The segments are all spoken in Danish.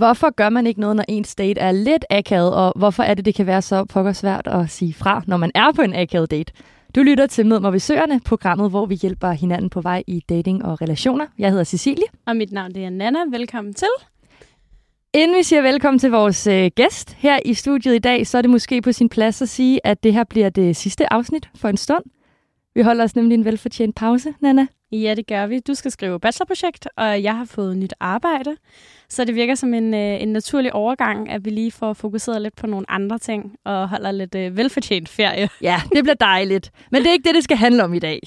Hvorfor gør man ikke noget, når ens date er lidt akavet, og hvorfor er det, det kan være så svært at sige fra, når man er på en akavet date? Du lytter til Mød mig ved Søerne, programmet, hvor vi hjælper hinanden på vej i dating og relationer. Jeg hedder Cecilie. Og mit navn det er Nana. Velkommen til. Inden vi siger velkommen til vores øh, gæst her i studiet i dag, så er det måske på sin plads at sige, at det her bliver det sidste afsnit for en stund. Vi holder os nemlig en velfortjent pause, Nana. Ja, det gør vi. Du skal skrive bachelorprojekt, og jeg har fået nyt arbejde. Så det virker som en, øh, en naturlig overgang, at vi lige får fokuseret lidt på nogle andre ting og holder lidt øh, velfortjent ferie. Ja, det bliver dejligt. Men det er ikke det, det skal handle om i dag.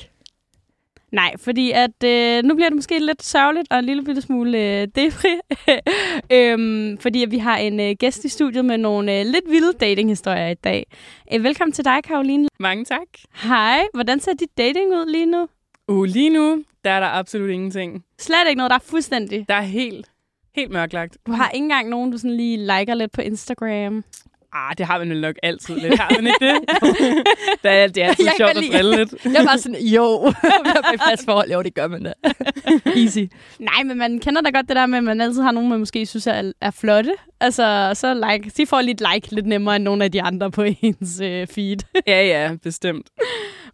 Nej, fordi at øh, nu bliver det måske lidt sørgeligt og en lille bitte smule øh, depri. øhm, fordi at vi har en øh, gæst i studiet med nogle øh, lidt vilde datinghistorier i dag. Øh, velkommen til dig, Karoline. Mange tak. Hej, hvordan ser dit dating ud lige nu? Uh, lige nu, der er der absolut ingenting. Slet ikke noget, der er fuldstændig. Der er helt, helt mørklagt. Du har ikke engang nogen, du sådan lige liker lidt på Instagram. Ah, det har man vel nok altid lidt. Har man ikke det? det, er, det er altid Jeg sjovt at drille lidt. Jeg er bare sådan, jo, vi er et fast forhold. Jo, det gør man da. Easy. Nej, men man kender da godt det der med, at man altid har nogen, man måske synes er, er flotte. Altså, så like, de får lidt like lidt nemmere end nogle af de andre på ens øh, feed. Ja, ja, bestemt.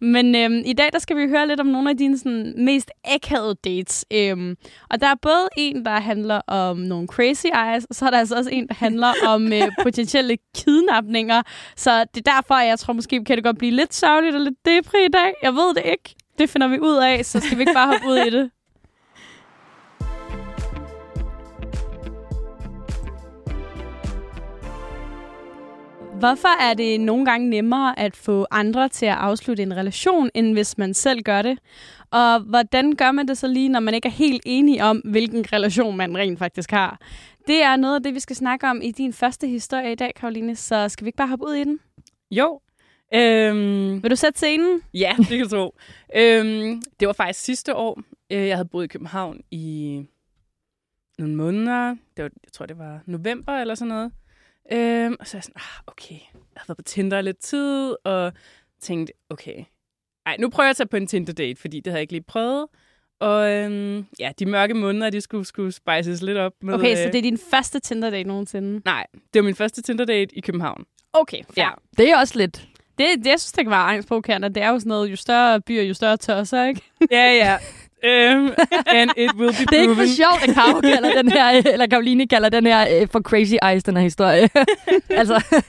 Men øhm, i dag, der skal vi høre lidt om nogle af dine sådan, mest akavede dates. Øhm, og der er både en, der handler om nogle crazy eyes, og så er der altså også en, der handler om øh, potentielle kidnapninger. Så det er derfor, jeg tror måske, kan det godt blive lidt sørgeligt og lidt depri i dag. Jeg ved det ikke. Det finder vi ud af, så skal vi ikke bare hoppe ud i det. Hvorfor er det nogle gange nemmere at få andre til at afslutte en relation, end hvis man selv gør det? Og hvordan gør man det så lige, når man ikke er helt enig om, hvilken relation man rent faktisk har? Det er noget af det, vi skal snakke om i din første historie i dag, Karoline. Så skal vi ikke bare hoppe ud i den? Jo. Øhm, Vil du sætte scenen? ja, det kan du tro. Øhm, det var faktisk sidste år. Øh, Jeg havde boet i København i nogle måneder. Det var, jeg tror, det var november eller sådan noget. Øhm, og så er jeg sådan, ah, okay, jeg har været på Tinder lidt tid, og tænkte, okay, ej, nu prøver jeg at tage på en Tinder-date, fordi det havde jeg ikke lige prøvet. Og øhm, ja, de mørke måneder, de skulle, skulle spices lidt op. Med, Okay, så øh, det er din første Tinder-date nogensinde? Nej, det var min første Tinder-date i København. Okay, fair. Ja. Det er også lidt. Det, det, jeg synes, det kan være angstprovokerende. Det er jo sådan noget, jo større byer, jo større tosser, ikke? Ja, ja. Um, and it will be Det er ikke for proven. sjovt, at Karo kalder den her, eller Karoline kalder den her øh, for crazy eyes, den her historie. altså,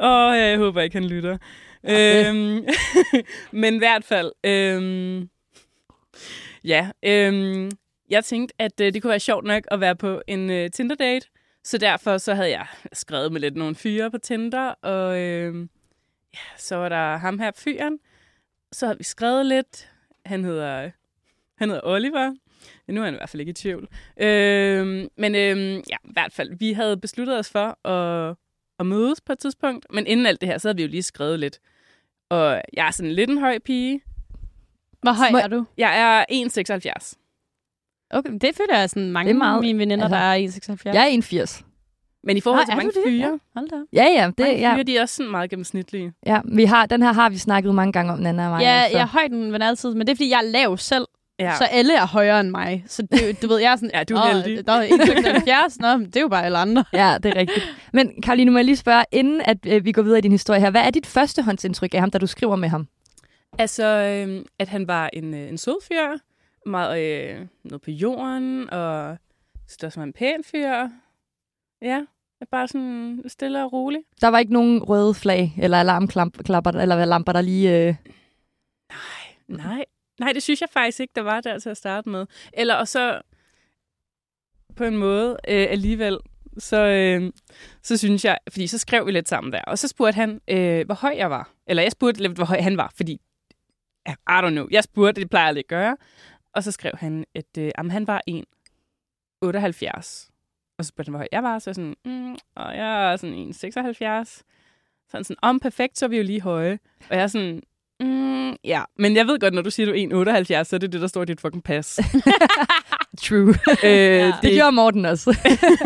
Åh, oh, jeg håber ikke, han lytter. Okay. Øhm, men i hvert fald, øhm, ja, øhm, jeg tænkte, at øh, det kunne være sjovt nok at være på en øh, Tinder-date. Så derfor så havde jeg skrevet med lidt nogle fyre på Tinder, og øhm, ja, så var der ham her fyren. Så havde vi skrevet lidt. Han hedder, han hedder Oliver. Nu er han i hvert fald ikke i tvivl. Øhm, men øhm, ja, i hvert fald, vi havde besluttet os for at at mødes på et tidspunkt. Men inden alt det her, så havde vi jo lige skrevet lidt. Og jeg er sådan lidt en høj pige. Hvor høj Må- er du? Jeg er 1,76. Okay, det føler jeg sådan mange Det er meget- af mine veninder, altså, der er 1,76. jeg er 81. Men i forhold Nå, til mange fyre, Ja, hold da. Ja, ja, det, mange ja, fyre, de er også sådan meget gennemsnitlige. ja. Vi har, den her har vi snakket mange gange om, Nana og mig. Ja, så. jeg er højden, men altid. Men det er, fordi jeg er lav selv. Ja. Så alle er højere end mig. Så det, du ved, jeg er sådan... Ja, du er "Nå, heldig." Der er 1,76. Nå, men det er jo bare alle andre. Ja, det er rigtigt. Men Karoline, må jeg lige spørge, inden at øh, vi går videre i din historie her, hvad er dit førstehåndsindtryk af ham, da du skriver med ham? Altså, øh, at han var en, øh, en sød fyr, meget øh, noget på jorden, og så der var en pæn fyr. Ja, bare sådan stille og rolig. Der var ikke nogen røde flag eller alarmklapper eller lamper, der lige... Øh... Nej, nej, Nej, det synes jeg faktisk ikke, der var der til at starte med. Eller og så på en måde øh, alligevel, så, øh, så synes jeg, fordi så skrev vi lidt sammen der, og så spurgte han, øh, hvor høj jeg var. Eller jeg spurgte lidt, hvor høj han var, fordi, I don't know, jeg spurgte, det plejer jeg at gøre. Og så skrev han, at øh, jamen, han var 1,78. Og så spurgte han, hvor høj jeg var, så jeg sådan, mm, og jeg er sådan 1,76. Sådan sådan, om perfekt, så er vi jo lige høje. Og jeg er sådan, mm, ja. Men jeg ved godt, når du siger, du er 1,78, så er det det, der står i dit fucking pas. True. øh, Ja. Det gjorde Morten også.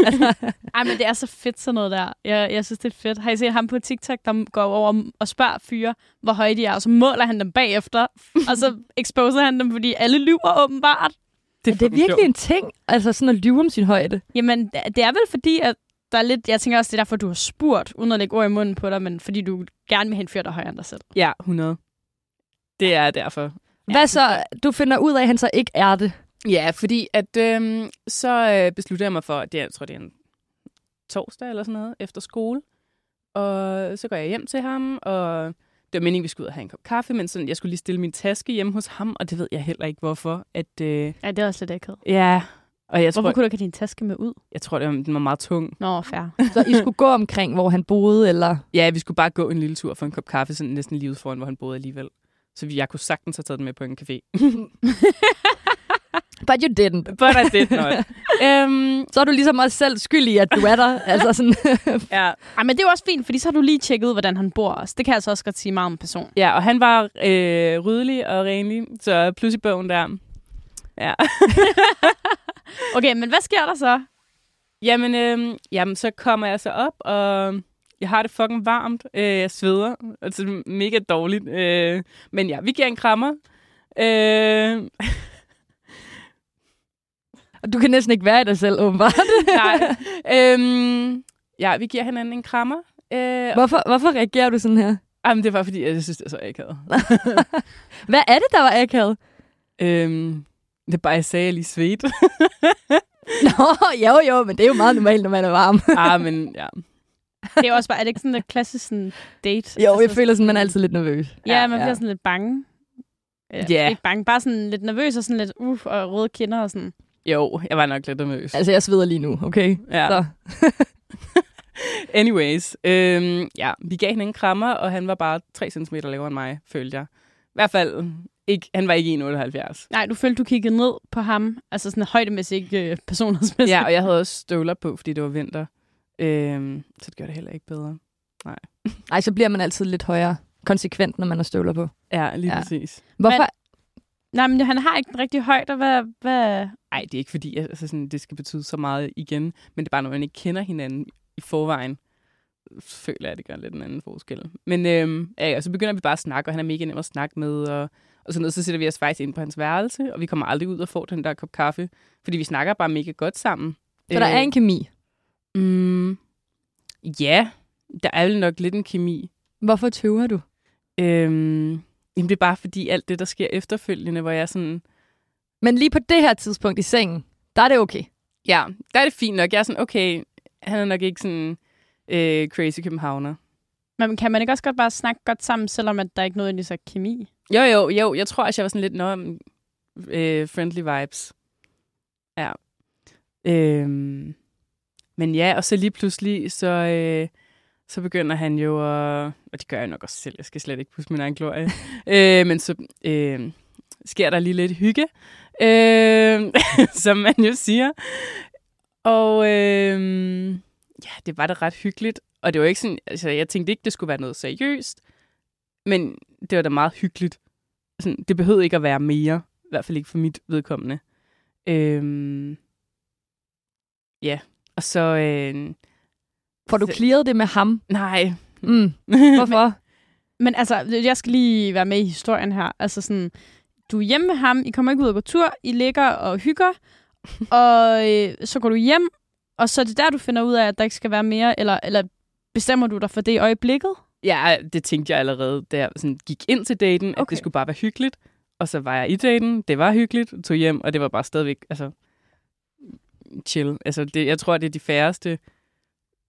Ej, men det er så fedt sådan noget der. Jeg, jeg synes, det er fedt. Har I set ham på TikTok, der går over og spørger fyre, hvor høje de er, og så måler han dem bagefter, og så exposer han dem, fordi alle lyver åbenbart. Det er, er det virkelig sjovt. en ting, altså sådan at lyve om sin højde? Jamen, det er vel fordi, at der er lidt, jeg tænker også, det er derfor, du har spurgt, uden at lægge ord i munden på dig, men fordi du gerne vil have en fyr, der er højere end dig selv. Ja, 100. Det er derfor. Hvad så? Du finder ud af, at han så ikke er det? Ja, fordi at øhm, så øh, beslutter jeg mig for, at det er, jeg tror, det er en torsdag eller sådan noget, efter skole. Og så går jeg hjem til ham, og det var meningen, at vi skulle ud og have en kop kaffe, men sådan, jeg skulle lige stille min taske hjemme hos ham, og det ved jeg heller ikke, hvorfor. At, øh, ja, det er også lidt akavet. Ja. Og jeg Hvorfor tror, kunne du ikke have din taske med ud? Jeg tror, det var, den var meget tung. Nå, fair. så I skulle gå omkring, hvor han boede, eller? Ja, vi skulle bare gå en lille tur for en kop kaffe, sådan næsten lige ud foran, hvor han boede alligevel. Så jeg kunne sagtens have taget den med på en café. But you didn't. But I did not. um, så er du ligesom også selv skyld i, at du er der. altså sådan. ja. Ej, men det er jo også fint, fordi så har du lige tjekket ud, hvordan han bor også. Det kan jeg altså også godt sige meget om person. Ja, og han var øh, ryddelig og renlig, så plus i bogen der. Ja. okay, men hvad sker der så? Jamen, øh, jamen, så kommer jeg så op, og jeg har det fucking varmt. Øh, jeg sveder. Altså, mega dårligt. Øh, men ja, vi giver en krammer. Øh, og du kan næsten ikke være i dig selv, åbenbart. Nej. Øhm, ja, vi giver hinanden en krammer. Øh, hvorfor, hvorfor reagerer du sådan her? Jamen, det var, fordi jeg synes, det er så akavet. Hvad er det, der var akavet? Øhm, det er bare, jeg sagde, jeg lige svedt. Nå, jo, jo, men det er jo meget normalt, når man er varm. ah, men ja. Det er også bare, er det ikke sådan en klassisk sådan date? Jo, altså, jeg føler sådan, man er altid lidt nervøs. Ja, man ja. bliver sådan lidt bange. Ja, yeah. Ikke bange, bare sådan lidt nervøs og sådan lidt uff, og røde kinder og sådan. Jo, jeg var nok lidt nervøs. Altså, jeg sveder lige nu, okay? Ja. Så. Anyways, øhm, ja, vi gav hende en krammer, og han var bare 3 cm lavere end mig, følte jeg. I hvert fald, ikke, han var ikke 1,78. Nej, du følte, du kiggede ned på ham, altså sådan højdemæssigt, ikke øh, personlighedsmæssigt. Ja, og jeg havde også støvler på, fordi det var vinter. Øhm, så det gør det heller ikke bedre. Nej. Nej, så bliver man altid lidt højere konsekvent, når man har støvler på. Ja, lige ja. præcis. Hvorfor, Men, Nej, men han har ikke en rigtig højde. Hvad, hvad? Ej, det er ikke fordi, altså, sådan, det skal betyde så meget igen. Men det er bare, når man ikke kender hinanden i forvejen, så føler jeg, at det gør lidt en anden forskel. Men øhm, ja, og så begynder vi bare at snakke, og han er mega nem at snakke med. Og, og sådan noget, så sætter vi os faktisk ind på hans værelse, og vi kommer aldrig ud og får den der kop kaffe. Fordi vi snakker bare mega godt sammen. Så der er en kemi? Mm, ja, der er vel nok lidt en kemi. Hvorfor tøver du? Øhm, Jamen, det er bare fordi alt det, der sker efterfølgende, hvor jeg sådan... Men lige på det her tidspunkt i sengen, der er det okay? Ja, der er det fint nok. Jeg er sådan, okay, han er nok ikke sådan øh, crazy københavner. Men kan man ikke også godt bare snakke godt sammen, selvom at der ikke nødvendigvis er kemi? Jo, jo, jo. Jeg tror også, jeg var sådan lidt, nå, øh, friendly vibes. Ja. Øhm, men ja, og så lige pludselig, så, øh, så begynder han jo at... Og det gør jeg nok også selv, jeg skal slet ikke pusse min egen glorie. øh, men så øh, sker der lige lidt hygge, øh, som man jo siger. Og øh, ja, det var da ret hyggeligt. Og det var ikke sådan... Altså, jeg tænkte ikke, det skulle være noget seriøst. Men det var da meget hyggeligt. Sådan, det behøvede ikke at være mere. I hvert fald ikke for mit vedkommende. Øh, ja, og så... Øh, Får du clearet det med ham? Nej. Mm. Hvorfor? men, men altså, jeg skal lige være med i historien her. Altså sådan, du er hjemme med ham, I kommer ikke ud og gå tur, I ligger og hygger, og øh, så går du hjem, og så er det der, du finder ud af, at der ikke skal være mere, eller, eller bestemmer du dig for det i øjeblikket? Ja, det tænkte jeg allerede, da jeg sådan gik ind til daten, okay. at det skulle bare være hyggeligt. Og så var jeg i daten, det var hyggeligt, tog hjem, og det var bare stadigvæk altså, chill. Altså, det, jeg tror, det er de færreste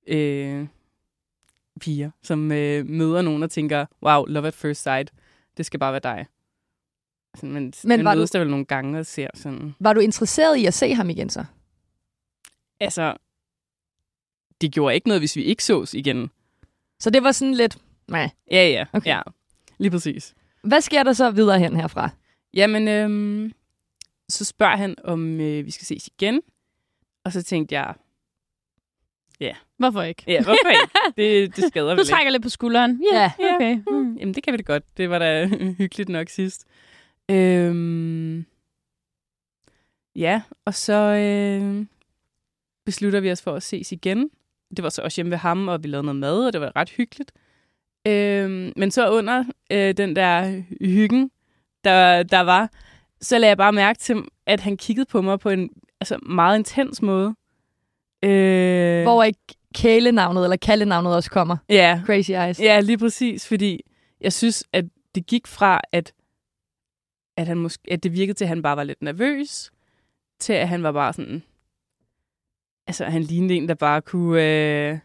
øh, piger, som øh, møder nogen og tænker, wow, love at first sight, det skal bare være dig. Altså, men men man mødes du, der vel nogle gange og ser sådan... Var du interesseret i at se ham igen så? Altså, det gjorde ikke noget, hvis vi ikke sås igen. Så det var sådan lidt... Nej. Ja, ja. Okay. ja. Lige præcis. Hvad sker der så videre hen herfra? Jamen, øhm, så spørger han, om øh, vi skal ses igen. Og så tænkte jeg, Ja. Hvorfor ikke? Ja, hvorfor ikke? Det, det skader vel Du trækker lidt på skulderen. Ja, yeah, okay. Mm. Jamen, det kan vi da godt. Det var da hyggeligt nok sidst. Øhm, ja, og så øh, beslutter vi os for at ses igen. Det var så også hjemme ved ham, og vi lavede noget mad, og det var ret hyggeligt. Øhm, men så under øh, den der hyggen, der, der var, så lagde jeg bare mærke til, at han kiggede på mig på en altså, meget intens måde. Øh, Hvor ikke kælenavnet eller kaldenavnet også kommer. Ja, Crazy Eyes. ja, lige præcis, fordi jeg synes, at det gik fra, at, at, han måske, at det virkede til, at han bare var lidt nervøs, til at han var bare sådan... Altså, han lignede en, der bare kunne, øh,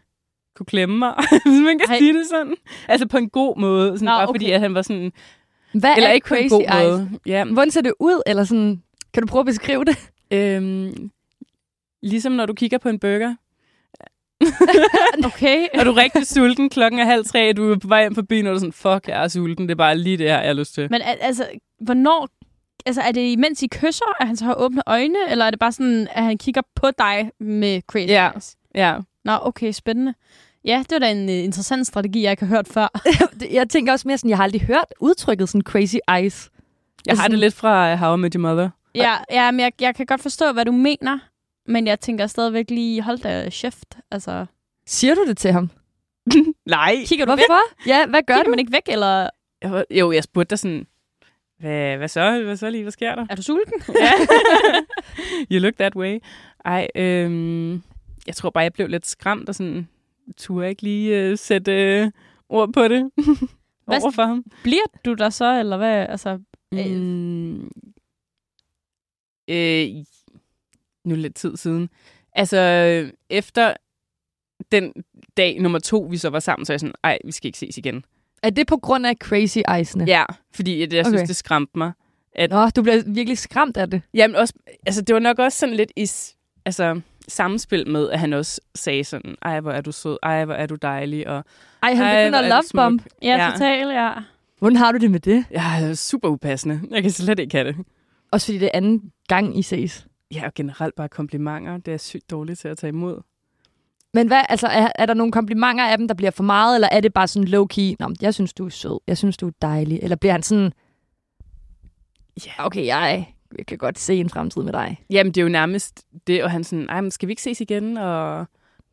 kunne klemme mig, hvis man kan Ej. sige det sådan. Altså på en god måde, sådan, Nå, bare okay. fordi, at han var sådan... Hvad Eller er ikke på Crazy en god Eyes? måde. Ja, Hvordan ser det ud? Eller sådan, kan du prøve at beskrive det? Øhm, ligesom når du kigger på en burger, Okay. og du er rigtig sulten, klokken er halv tre, du er på vej hjem på byen, og du er sådan, fuck, jeg er sulten, det er bare lige det her, jeg har lyst til. Men al- altså, hvornår... Altså, er det imens I kysser, at han så har åbne øjne, eller er det bare sådan, at han kigger på dig med crazy Ja. eyes? Ja, Nå, okay, spændende. Ja, det var da en uh, interessant strategi, jeg ikke har hørt før. jeg tænker også mere sådan, jeg har aldrig hørt udtrykket sådan Crazy Eyes. jeg Altså har det lidt fra uh, How I Met Your Mother. Ja, ja, men jeg, jeg kan godt forstå, hvad du mener, men jeg tænker stadigvæk lige, hold da shift. Altså, Siger du det til ham? Nej. kigger du væk? Hvorfor? Ja, hvad gør Kigger du? man ikke væk, eller jo, jeg spurgte dig sådan, hvad, hvad så? Hvad så lige? Hvad sker der? er du sulten? Ja. you look that way. Ej, øhm, jeg tror bare, jeg blev lidt skræmt og sådan, turde ikke lige øh, sætte øh, ord på det Hvad- over for ham. Bliver du der så, eller hvad? Altså, Mm, øh, nu det lidt tid siden. Altså, efter den dag nummer to, vi så var sammen, så er jeg sådan, ej, vi skal ikke ses igen. Er det på grund af Crazy Eyes'ene? Ja, fordi at jeg synes, Okay. det skræmte mig. Nå, du bliver virkelig skræmt af det. Jamen også, altså det var nok også sådan lidt i altså, samspil med, at han også sagde sådan, ej, hvor er du sød, ej, hvor er du dejlig, og Ej, han ej, begynder at love bomb. ja, Ja. ja. totalt, ja. Hvordan har du det med det? jeg er super upassende. Jeg kan slet ikke have det. Også fordi det er anden gang, I ses. Ja, og generelt bare komplimenter. Det er sygt dårligt til at tage imod. Men hvad, altså, er, er der nogle komplimenter af dem, der bliver for meget, eller er det bare sådan low-key, Nå, jeg synes, du er sød, jeg synes, du er dejlig, eller bliver han sådan, Ja. okay, jeg, jeg kan godt se en fremtid med dig. Jamen, det er jo nærmest det, og han sådan, ej, men skal vi ikke ses igen, og,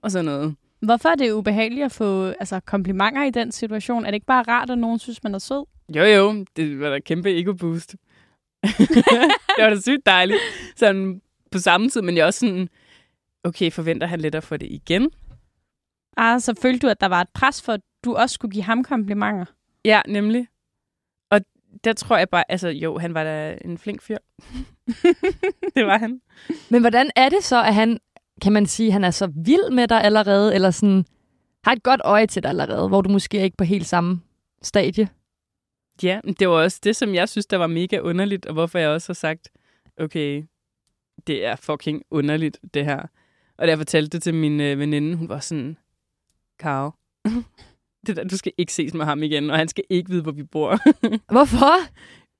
og sådan noget. Hvorfor er det ubehageligt at få altså, komplimenter i den situation? Er det ikke bare rart, at nogen synes, man er sød? Jo, jo, det var da kæmpe ego-boost. det var da sygt dejligt. Sådan på samme tid, men jeg er også sådan, okay, forventer han lidt at få det igen? Ah, så følte du, at der var et pres for, at du også skulle give ham komplimenter? Ja, nemlig. Og der tror jeg bare, altså jo, han var da en flink fyr. det var han. Men hvordan er det så, at han, kan man sige, han er så vild med dig allerede, eller sådan, har et godt øje til dig allerede, hvor du måske ikke er på helt samme stadie? Ja, det var også det, som jeg synes, der var mega underligt, og hvorfor jeg også har sagt, okay, det er fucking underligt, det her. Og da jeg fortalte det til min øh, veninde, hun var sådan, Karo, det der, du skal ikke ses med ham igen, og han skal ikke vide, hvor vi bor. Hvorfor?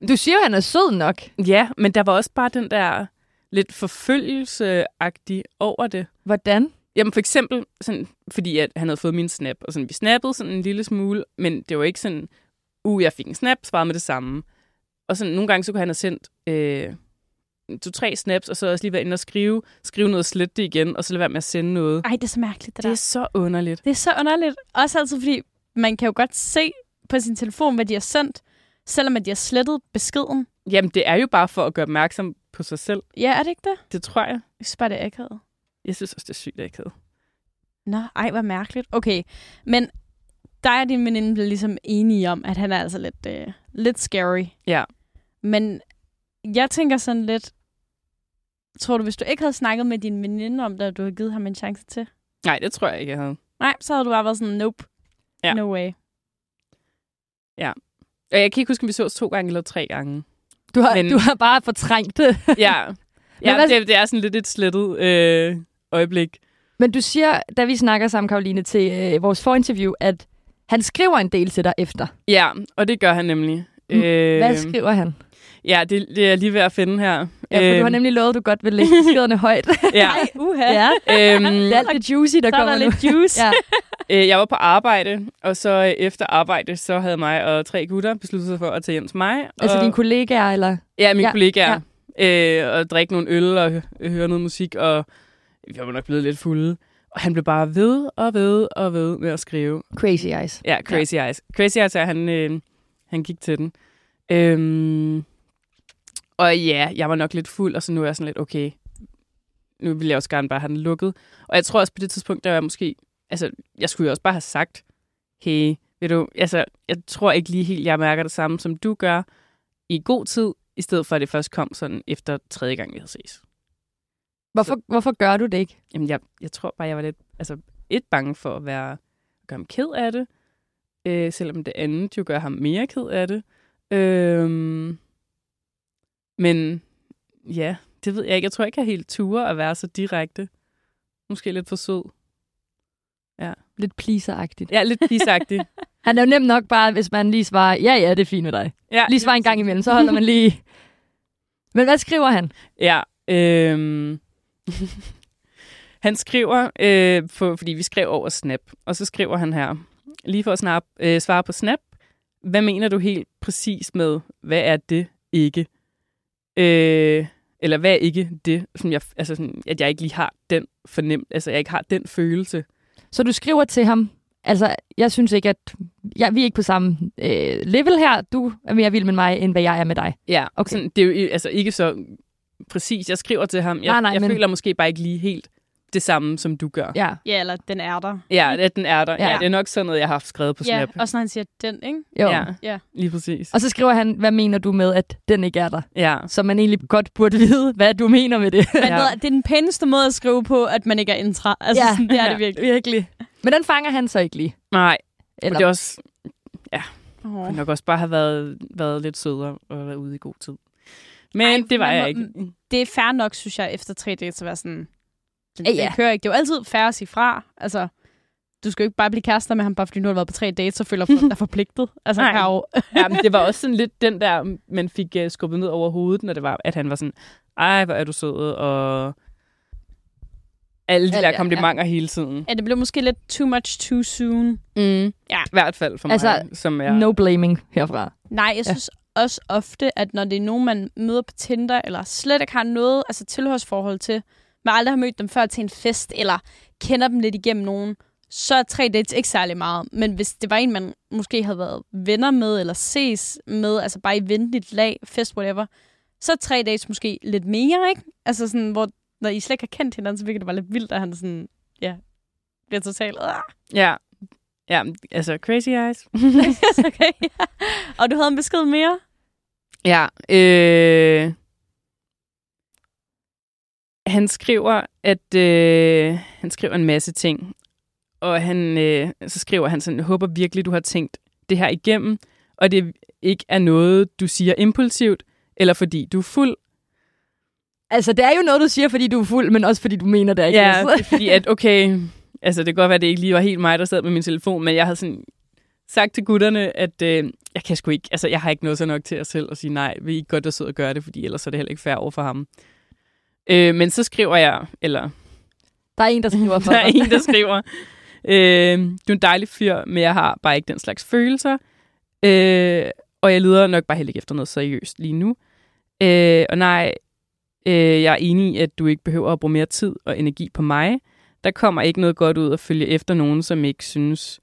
Du siger jo, han er sød nok. ja, men der var også bare den der lidt forfølgelseagtig over det. Hvordan? Jamen for eksempel, sådan, fordi at han havde fået min snap, og sådan, vi snappede sådan en lille smule, men det var ikke sådan, uh, jeg fik en snap, svarede med det samme. Og sådan, nogle gange så kunne han have sendt øh, to-tre snaps, og så også lige være inde og skrive, skrive noget slet det igen, og så lade være med at sende noget. Ej, det er så mærkeligt, det, Det der. er så underligt. Det er så underligt. Også altid, fordi man kan jo godt se på sin telefon, hvad de har sendt, selvom at de har slettet beskeden. Jamen, det er jo bare for at gøre opmærksom på sig selv. Ja, er det ikke det? Det tror jeg. Jeg synes bare, det er akavet. Jeg synes også, det er sygt akavet. Nå, ej, hvor mærkeligt. Okay, men dig og din veninde blev ligesom enige om, at han er altså lidt, øh, lidt scary. Ja. Men jeg tænker sådan lidt, tror du, hvis du ikke havde snakket med din veninde om det, at du havde givet ham en chance til? Nej, det tror jeg ikke, jeg havde. Nej, så havde du bare været sådan, nope, Ja. no way. Og jeg kan ikke huske, om vi så os to gange eller tre gange. Du har, Men- du har bare fortrængt det. Ja, ja hvad- det, det er sådan lidt et slettet øh, øjeblik. Men du siger, da vi snakker sammen, Karoline, til øh, vores forinterview, at han skriver en del til dig efter. Ja, og det gør han nemlig. Mm, Hvad skriver han? Ja, det, det er lige ved at finde her. Ja, for du har Øhm, nemlig lovet, at du godt vil lægge beskiderne højt. ja. Ej, uha. ja, øhm, det er alt det juicy, der Så er kommer der nu. lidt juice. Ja. øh, jeg var på arbejde, og så øh, efter arbejde, så havde mig og tre gutter besluttet sig for at tage hjem til mig. Altså og, dine kollegaer, eller? Ja, mine Ja, kollegaer. Ja. Øh, og drikke nogle øl og hø- høre noget musik, og vi var nok blevet lidt fulde. Og han blev bare ved og ved og ved med at skrive. Crazy Eyes. Ja, Crazy ja. Eyes. Crazy Eyes er, han, øh, han gik til den. Øhm, Og ja, jeg var nok lidt fuld, og så nu er jeg sådan lidt, okay, nu vil jeg også gerne bare have den lukket. Og jeg tror også på det tidspunkt, der var jeg måske, altså, jeg skulle jo også bare have sagt, hey, ved du, altså, jeg tror ikke lige helt, jeg mærker det samme, som du gør, i god tid, i stedet for at det først kom sådan efter tredje gang, vi havde ses. Hvorfor, hvorfor gør du det ikke? Jamen, jeg, jeg tror bare, jeg var lidt, altså, et bange for at være, at gøre ham ked af det, øh, selvom det andet jo gør ham mere ked af det. Øhm, men ja, det ved jeg ikke. Jeg tror ikke, jeg helt ture at være så direkte. Måske lidt for sød. Lidt pleaseragtigt. Ja, lidt pisagtig. Han er jo nemt nok bare, hvis man lige svarer, ja, ja, det er fint med dig. ja, Lige svarer en gang imellem, så holder man lige... Men hvad skriver han? Ja, øhm, han skriver, øh, på, fordi vi skrev over Snap, og så skriver han her, lige for at snap, øh, svare på Snap, hvad mener du helt præcis med, hvad er det ikke? Øh, eller hvad er ikke det, som jeg, altså sådan, at jeg ikke lige har den fornem, altså jeg ikke har den følelse. Så du skriver til ham, altså, jeg synes ikke, at... Jeg, vi er ikke på samme øh, level her. Du er mere vild med mig, end hvad jeg er med dig. Ja, Okay. sådan, det er jo altså ikke så præcis. Jeg skriver til ham, jeg, Nej, nej, jeg men- føler måske bare ikke lige helt det samme, som du gør. Ja, Ja, eller den er der. Ja, at den er der. Ja. Ja. ja, det er nok sådan noget, jeg har haft skrevet på Ja, Snap. også når han siger den, ikke? jo. Ja, Ja. lige præcis. Og så skriver han, hvad mener du med, at den ikke er der? Ja, Så man egentlig godt burde vide, hvad du mener med det. Men Ja. ja. det er den pæneste måde at skrive på, at man ikke er intra. Altså, Ja. ja. sådan, det er Ja. det virkelig. virkelig. Men den fanger han så ikke lige. nej. Eller, Og det er også, Oh. kunne nok også bare have været, været lidt sødere og været ude i god tid. Men Ej, det var jeg må- ikke. Det er fair nok, synes jeg, efter tre dates at være sådan... Den, Ja, ja, ja. kører ikke. Det er jo altid fair at sige fra. Altså, du skal jo ikke bare blive kærester med ham, bare fordi du har været på tre dates, så føler du dig forpligtet. Altså, Nej. jo... Ja, men det var også sådan lidt den der, man fik uh, skubbet ned over hovedet, når det var, at han var sådan, ej, hvor er du sød, og alle de Ja, der ja, komplimenter hele tiden. Ja, det blev måske lidt too much too soon. Mm. Ja. I hvert fald for Altså, mig, som er... no blaming herfra. Nej, jeg Ja. synes også ofte, at når det er nogen, man møder på Tinder, eller slet ikke har noget altså tilhørsforhold til, man aldrig har mødt dem før til en fest, eller kender dem lidt igennem nogen, så er tre dates ikke særlig meget. Men hvis det var en, man måske havde været venner med, eller ses med, altså bare i venligt lag, fest, whatever, så er tre dates måske lidt mere, ikke? Altså sådan, hvor når I slet ikke har kendt hinanden, så virker det bare lidt vildt, at han sådan, ja, bliver totalt. Ja. Ja, altså crazy eyes. okay, ja. Og du havde en besked mere? Ja, øh, han skriver, at øh, han skriver en masse ting, og han, øh, så skriver han sådan, jeg håber virkelig, du har tænkt det her igennem, og det ikke er noget, du siger impulsivt, eller fordi du er fuld. Altså, det er jo noget, du siger, fordi du er fuld, men også fordi du mener det ikke. Ja, det er fordi, at okay, altså det kan godt være, at det ikke lige var helt mig, der sad med min telefon, men jeg havde sådan sagt til gutterne, at øh, jeg kan sgu ikke, altså jeg har ikke noget så nok til at selv at sige nej, vil I ikke godt at sidde og gøre det, fordi ellers er det heller ikke fair over for ham. Øh, men så skriver jeg, eller Der er en, der skriver for der er en, der skriver, øh, du er en dejlig fyr, men jeg har bare ikke den slags følelser, øh, og jeg leder nok bare heller ikke efter noget seriøst lige nu. Øh, og nej, øh, jeg er enig i, at du ikke behøver at bruge mere tid og energi på mig. Der kommer ikke noget godt ud at følge efter nogen, som ikke synes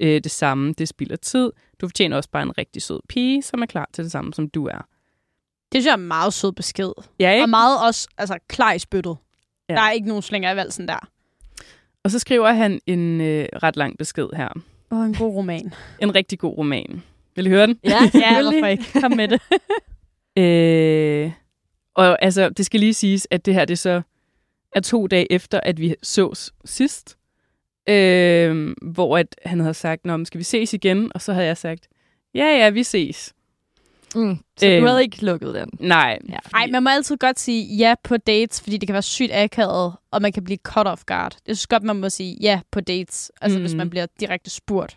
øh, det samme. Det spilder tid. Du fortjener også bare en rigtig sød pige, som er klar til det samme, som du er. Det synes jeg er meget sød besked. Ja, ikke? Og meget også altså, klar i spyttet. Ja. Der er ikke nogen slinger i valsen der. Og så skriver han en øh, ret lang besked her. Og en god roman. En rigtig god roman. Vil I høre den? Ja, ja, hvorfor ikke? Kom med det. Øh, og altså, det skal lige siges, at det her det så er to dage efter, at vi sås sidst. Øh, hvor at han havde sagt, Nå, skal vi ses igen? Og så havde jeg sagt, ja, ja, vi ses. Mm. Så Øhm. du havde ikke lukket den. Nej. Ja. fordi- Ej, man må altid godt sige ja på dates, fordi det kan være sygt akavet, og man kan blive cut off guard. Jeg synes godt, man må sige ja på dates, altså mm. hvis man bliver direkte spurgt.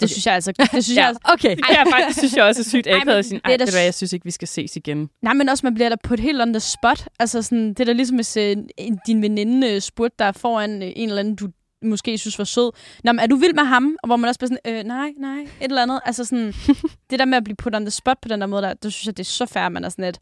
Det Okay. synes jeg altså. Det synes Ja. jeg, altså- Okay. Det er faktisk, synes jeg også er sygt Ej, akavet at sige, det "Ej, er du hvad, s- jeg synes ikke, vi skal ses igen. Nej, men også, man bliver der på et helt on the spot. Altså, sådan, det er da ligesom, hvis øh, en- din veninde øh, spurgte dig foran øh, en eller anden, du måske synes var sød. Nå, men er du vild med ham? Og hvor man også bliver sådan, øh, nej, nej, et eller andet. Altså sådan, det der med at blive put on the spot på den der måde, der, der synes jeg, det er så at man er sådan lidt,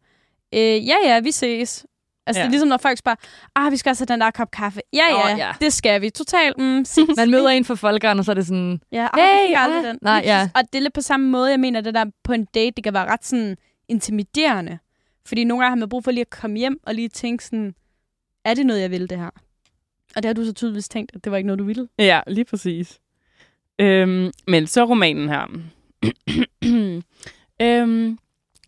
øh, ja, ja, vi ses. Altså, ja. Ja. det er ligesom, når folk spørger, ah, vi skal også have den der kop kaffe. Ja, ja, ja. oh, det skal vi. Totalt, mm. Man møder en for folkeren, og så er det sådan... Ja, Hey, hey, jeg aldrig ah. den. Nej, ja. Og det er lidt på samme måde, jeg mener, det der på en date, det kan være ret sådan intimiderende. Fordi nogle gange har man brug for lige at komme hjem og lige tænke sådan, er det noget, jeg vil det her? Og det har du så tydeligvis tænkt, at det var ikke noget, du ville. Ja, lige præcis. Øhm, men så romanen her. øhm,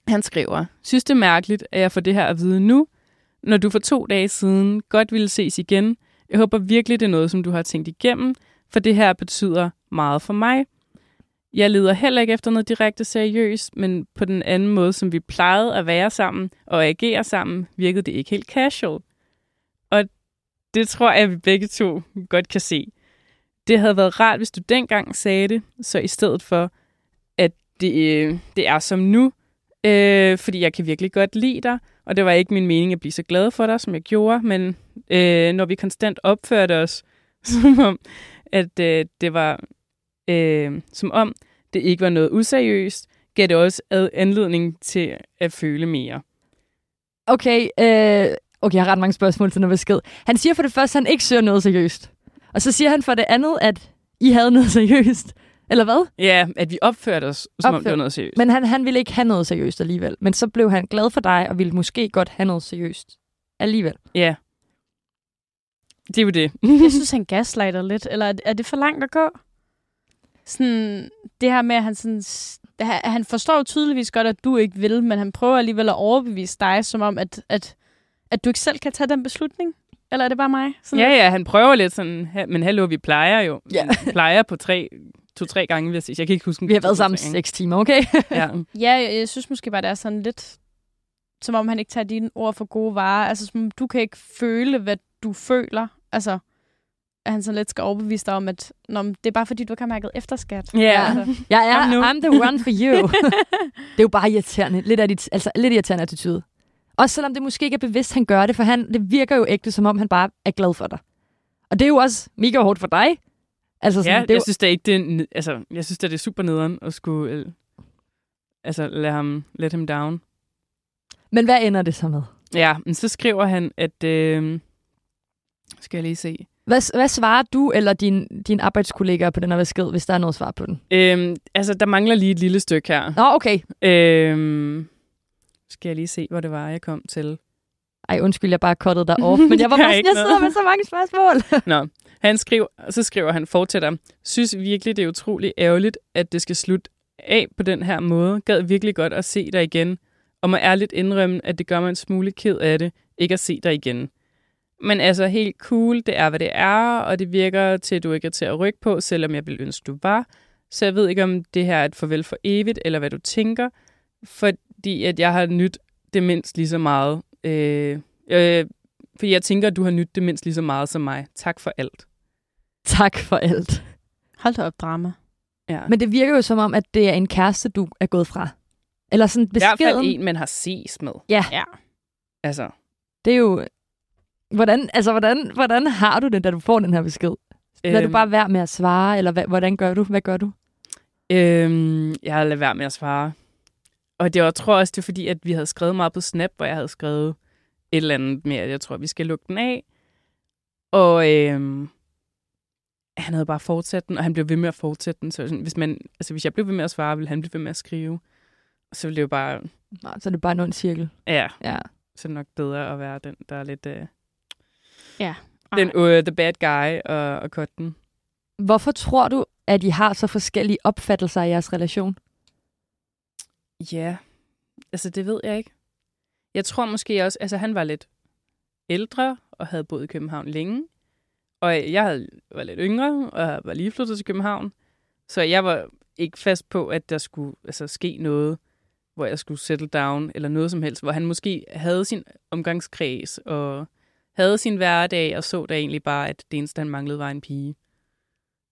han skriver, synes det er mærkeligt, at jeg får det her at vide nu, når du for to dage siden godt ville ses igen. Jeg håber virkelig, det er noget, som du har tænkt igennem, for det her betyder meget for mig. Jeg leder heller ikke efter noget direkte seriøst, men på den anden måde, som vi plejede at være sammen og agere sammen, virkede det ikke helt casual. Det tror jeg, at vi begge to godt kan se. Det havde været rart, hvis du dengang sagde det, så i stedet for, at det, øh, det er som nu, øh, fordi jeg kan virkelig godt lide dig, og det var ikke min mening at blive så glad for dig, som jeg gjorde, men øh, når vi konstant opførte os, som om, at øh, det var, øh, som om det ikke var noget useriøst, gav det også ad anledning til at føle mere. Okay, øh, okay, jeg har ret mange spørgsmål til den besked. Han siger for det første, at han ikke søger noget seriøst. Og så siger han for det andet, at I havde noget seriøst. Eller hvad? Ja, at vi opførte os, som om Opført. det var noget seriøst. Men han, han ville ikke have noget seriøst alligevel. Men så blev han glad for dig, og ville måske godt have noget seriøst alligevel. Ja. Det er jo det. Jeg synes, han gaslighter lidt. Eller er det- for langt at gå? Sådan, det her med, at han, sådan, han- han forstår jo tydeligvis godt, at du ikke vil, men han prøver alligevel at overbevise dig, som om, at, at, at du ikke selv kan tage den beslutning. Eller er det bare mig? Sådan Ja, ja, han prøver lidt sådan, "Ha- men hallo, vi plejer jo. Ja. Vi plejer på tre, to-tre gange, vil jeg. Jeg kan ikke huske. Vi har været sammen seks timer, okay? Ja. Ja, jeg, synes måske bare, det er sådan lidt, som om han ikke tager dine ord for gode varer. Altså, som om du kan ikke føle, hvad du føler. Altså, at han sådan lidt skal overbevise dig om, at Nå, det er bare fordi, du ikke har mærket efterskat. Ja. Altså. Jeg er. I'm the one for you. det er jo bare irriterende. Lidt, af dit, altså, lidt irriterende attitude. Også selvom det måske ikke er bevidst, han gør det, for han, det virker jo ægte, som om han bare er glad for dig. Og det er jo også mega hårdt for dig. Altså, sådan, ja, det er jo, jeg synes da ikke, det er, altså, jeg synes det er super nederen at skulle, øh, altså, lade ham, let him down. Men hvad ender det så med? Ja, men så skriver han, at, øh, skal jeg lige se, Hvad, hvad svarer du eller din, din arbejdskollegaer på den her besked, hvis der er noget svar på den? øh, altså, der mangler lige et lille stykke her. Nå, okay. Øh, skal jeg lige se, hvor det var, jeg kom til. Ej, undskyld, jeg bare cuttede dig off, men jeg var bare sådan, jeg sidder med så mange spørgsmål. Nå, han skriver, så skriver han, fortsætter, synes virkelig, det er utroligt ærgerligt, at det skal slutte af på den her måde. Gad virkelig godt at se dig igen, og må ærligt indrømme, at det gør mig en smule ked af det, ikke at se dig igen. Men altså helt cool, det er, hvad det er, og det virker til, at du ikke er til at rykke på, selvom jeg ville ønske, du var. Så jeg ved ikke, om det her er et farvel for evigt, eller hvad du tænker, fordi at jeg har nyt det mindst lige så meget. Øh, øh, fordi jeg tænker, at du har nyt det mindst lige så meget som mig. Tak for alt. tak for alt. Hold da op, drama. Ja. Men det virker jo som om, at det er en kæreste, du er gået fra. Eller sådan i hvert fald beskeden. en, man har ses med. Ja, Ja. Altså, det er jo... Hvordan, altså, hvordan, hvordan har du det, da du får den her besked? Lad du øhm, bare være med at svare, eller hvad, hvordan gør du? Hvad gør du? Øhm, jeg har ladet være med at svare. Og det var, jeg tror også, det er fordi, at vi havde skrevet meget på Snap, hvor jeg havde skrevet et eller andet med, at jeg tror, at vi skal lukke den af. Og øhm, han havde bare fortsat den, og han blev ved med at fortsætte den. Så sådan, hvis, man, altså, hvis jeg blev ved med at svare, ville han blive ved med at skrive. Og så ville det jo bare, Nå, så er det bare en ond cirkel. ja, Ja. så er det nok bedre at være den, der er lidt... Øh, Ja. den, uh, the bad guy og, og cut den. Hvorfor tror du, at I har så forskellige opfattelser af jeres relation? Ja, altså det ved jeg ikke. Jeg tror måske også, altså han var lidt ældre og havde boet i København længe. Og jeg havde, var lidt yngre og var lige flyttet til København. Så jeg var ikke fast på, at der skulle altså, ske noget, hvor jeg skulle settle down eller noget som helst. Hvor han måske havde sin omgangskreds og havde sin hverdag og så da egentlig bare, at det eneste, han manglede, var en pige.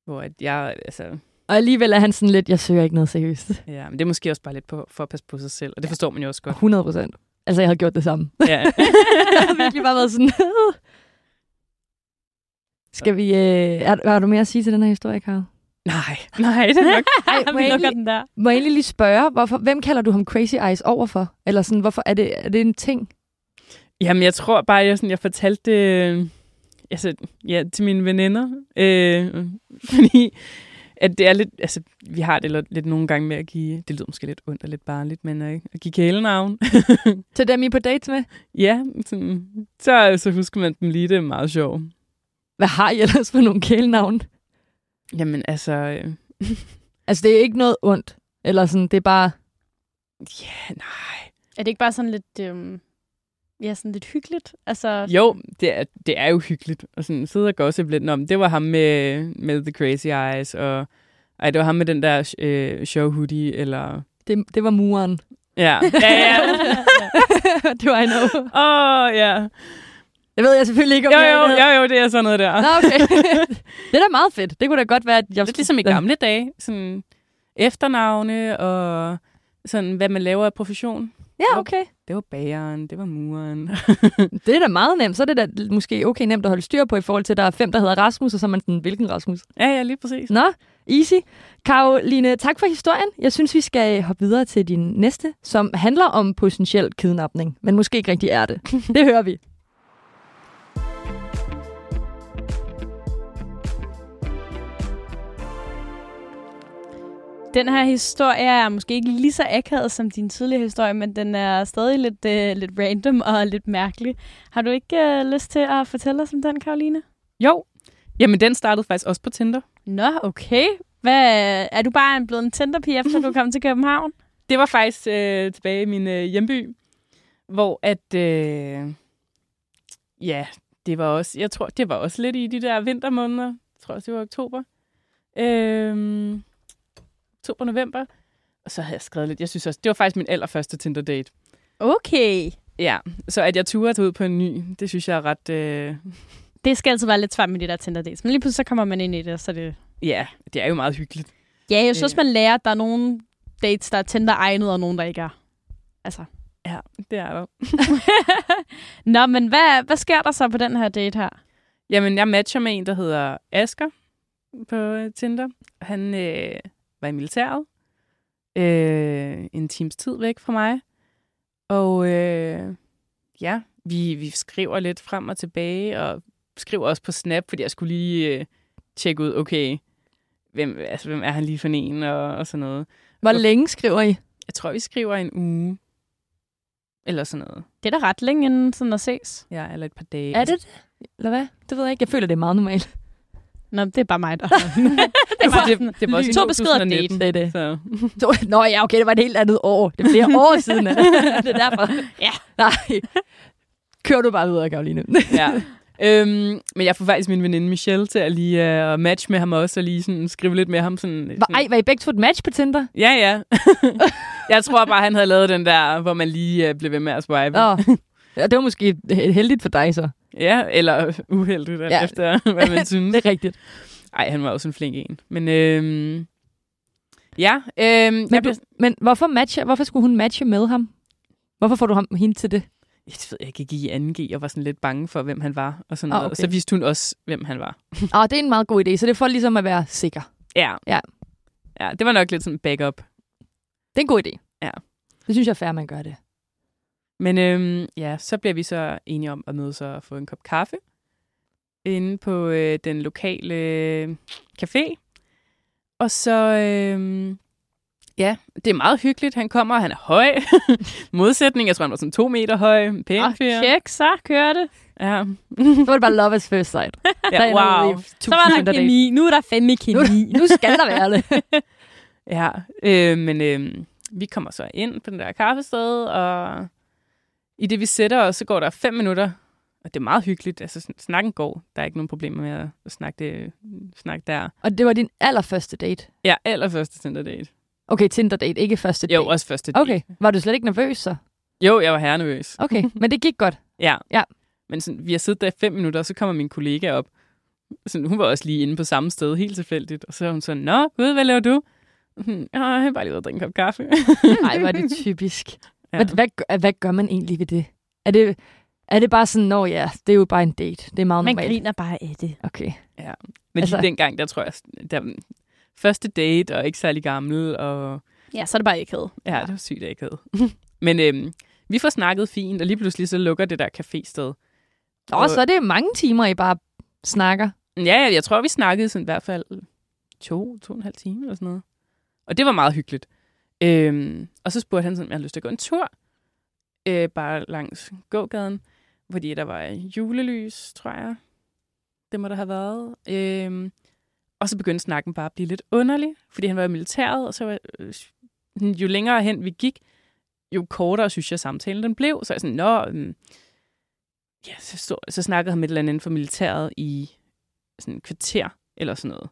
Hvor at jeg, altså, og alligevel er han sådan lidt, jeg søger ikke noget seriøst. ja, men det er måske også bare lidt på, for at passe på sig selv. Og det forstår man jo også godt. 100 procent. Altså, jeg havde gjort det samme. Ja. jeg har virkelig bare været sådan... Skal vi... Øh, har, har du mere at sige til den her historie, Karl? Nej, nej, det er nok. Ej, må, jeg egentlig, den der. må jeg egentlig lige spørge, hvorfor, hvem kalder du ham Crazy Eyes overfor? Eller sådan, hvorfor er det, er det en ting? Jamen, jeg tror bare, jeg, sådan, jeg fortalte det øh, altså, ja, til mine veninder. Øh, fordi at det er lidt, altså, vi har det lidt, nogle gange med at give, det lyder måske lidt ondt og lidt barnligt, men øh, at give kælenavn. Til dem, I er på dates med? ja, sådan, så, så husker man dem lige, det er meget sjovt. Hvad har I ellers for nogle kælenavn? Jamen altså, øh, Altså, det er ikke noget ondt. Eller sådan, det er bare... ja, nej. Er det ikke bare sådan lidt... Øhm, ja, sådan lidt hyggeligt? Altså, Jo, det er, det er jo hyggeligt. Og sådan sidde og gossip lidt om, det var ham med, med The Crazy Eyes, og ej, det var ham med den der øh, show hoodie, eller... Det, det var muren. Ja, ja, ja. det var I know. Åh, oh, ja. Det ved jeg selvfølgelig ikke, om Jo, jeg jo, jo, jo, det er sådan noget der. Nå, okay. det er da meget fedt. Det kunne da godt være, at jeg... Lidt ligesom i gamle dage. Sådan efternavne og sådan, hvad man laver af profession. Ja, okay. Det var bageren, det var muren. Det er da meget nemt. Så er det da måske okay nemt at holde styr på i forhold til, at der er fem, der hedder Rasmus, og så er man sådan, hvilken Rasmus? ja, ja, lige præcis. Nå, easy. Karoline, tak for historien. Jeg synes, vi skal hoppe videre til din næste, som handler om potentiel kidnapning, men måske ikke rigtig er det. Det hører vi. Den her historie er måske ikke lige så akavet som din tidligere historie, men den er stadig lidt, øh, lidt random og lidt mærkelig. Har du ikke øh, lyst til at fortælle os om den, Karoline? Jo. Jamen, den startede faktisk også på Tinder. Nå, okay. Hvad, er du bare blevet en Tinderpige, efter du kom til København? Det var faktisk øh, tilbage i min øh, hjemby, hvor at... Øh, ja, det var også... Jeg tror, det var også lidt i de der vintermåneder. Jeg tror også, det var oktober. Øh, oktober, november. Og så havde jeg skrevet lidt. Jeg synes også, det var faktisk min allerførste Tinder-date. Okay. Ja, så at jeg turde tage ud på en ny, det synes jeg er ret... Øh, Det skal altså være lidt svært med de der Tinder dates. Men lige pludselig så kommer man ind i det, så det... ja, det er jo meget hyggeligt. Ja, jeg synes, Øh. man lærer, at der er nogle dates, der er Tinder-egnet, og nogle, der ikke er. Altså. Ja, det er der. Nå, men hvad, hvad sker der så på den her date her? Jamen, jeg matcher med en, der hedder Asker på øh, Tinder. Han øh, var i militæret. Øh, en times tid væk fra mig. Og øh, ja, vi, vi skriver lidt frem og tilbage, og skriver også på Snap, fordi jeg skulle lige øh, tjekke ud, okay, hvem, altså, hvem er han lige for en, og, og sådan noget. Hvor længe skriver I? Jeg tror, vi skriver en uge. Eller sådan noget. Det er da ret længe inden sådan at ses. Ja, eller et par dage. Er det det? Eller hvad? Det ved jeg ikke. Jeg føler, det er meget normalt. Nå, det er bare mig, der. det, var, det, det var også To beskeder 2019, date, det det. Så. Nå ja, okay, det var et helt andet år. Det er flere år siden. det er derfor. Ja. Nej. Kør du bare videre, Karoline. ja. Øhm, men jeg får faktisk min veninde Michelle til at lige uh, match med ham også, og lige sådan skrive lidt med ham. Sådan, Var, ej, var I begge to et match på Tinder? Ja, ja. jeg tror bare, han havde lavet den der, hvor man lige uh, blev ved med at swipe. Nå. Ja, det var måske heldigt for dig så. Ja, eller uheldigt, Ja. ja. efter hvad man synes. Det er rigtigt. Ej, han var også en flink en. Men øhm, ja, øhm, Men, jeg du, men hvorfor, matche, hvorfor skulle hun matche med ham? Hvorfor får du ham, hende til det? jeg ved, jeg gik i 2G og var sådan lidt bange for, hvem han var. Og sådan Ah, noget. okay. Så vidste hun også, hvem han var. Ah, det er en meget god idé, så det er for ligesom at være sikker. Ja. Ja. Ja, det var nok lidt sådan backup. Det er en god idé. Ja. Det synes jeg er fair, man gør det. Men øhm, ja, så bliver vi så enige om at mødes og få en kop kaffe inde på øh, den lokale øh, café. Og så, øhm, ja, det er meget hyggeligt. Han kommer, og han er høj. Modsætning, jeg tror, han var sådan to meter høj. Pæn Åh, fyr. tjek, så kører det. Ja. Så var det bare love at first sight. ja, wow. Så var der kemi. Nu er der fandme Nu, kemi. nu skal der være det. Ja, øh, men øh, vi kommer så ind på den der kaffested, og i det vi sætter os, så går der fem minutter, og det er meget hyggeligt. Altså, sn- snakken går. Der er ikke nogen problemer med at, at snakke, det, snakke der. Og det var din allerførste date. Ja, allerførste Tinder date. Okay, Tinder date, ikke første date. Jo, også første date. Okay, var du slet ikke nervøs så? Jo, jeg var herrenervøs. Okay, men det gik godt. Ja. Ja. Men sådan, vi har siddet der i fem minutter, og så kommer min kollega op. Sådan, hun var også lige inde på samme sted, helt tilfældigt. Og så er hun sådan, Nå, gud, hvad laver du? "Hmm, Ja, jeg har bare lige været og drikke en kop kaffe. Nej, var det typisk. ja. Hvad, hvad, gør- hvad gør man egentlig ved det? Er det, er det bare sådan, nå ja, det er jo bare en date. Det er meget Man normalt. griner bare af det. Okay. Men Altså- lige dengang, der tror jeg, der, første date, og ikke særlig gammel, og Ja, så er det bare ikke havde. ja, det var sygt, havde. Men øhm, vi får snakket fint, og lige pludselig så lukker det der café-sted. Nå, så er det mange timer, I bare snakker. Ja, jeg tror, vi snakkede sådan i hvert fald to, to og en halv time eller sådan noget. Og det var meget hyggeligt. Øhm, og så spurgte han, om jeg havde lyst til at gå en tur, øh, bare langs gågaden, fordi der var julelys, tror jeg. Det må der have været. Øhm, og så begyndte snakken bare at blive lidt underlig, fordi han var i militæret, og så var, øh, jo længere hen vi gik, jo kortere synes jeg samtalen den blev. Så jeg sådan, nå, øh, ja, så, stod, så snakkede han med et eller andet inden for militæret i sådan en kvarter, eller sådan noget.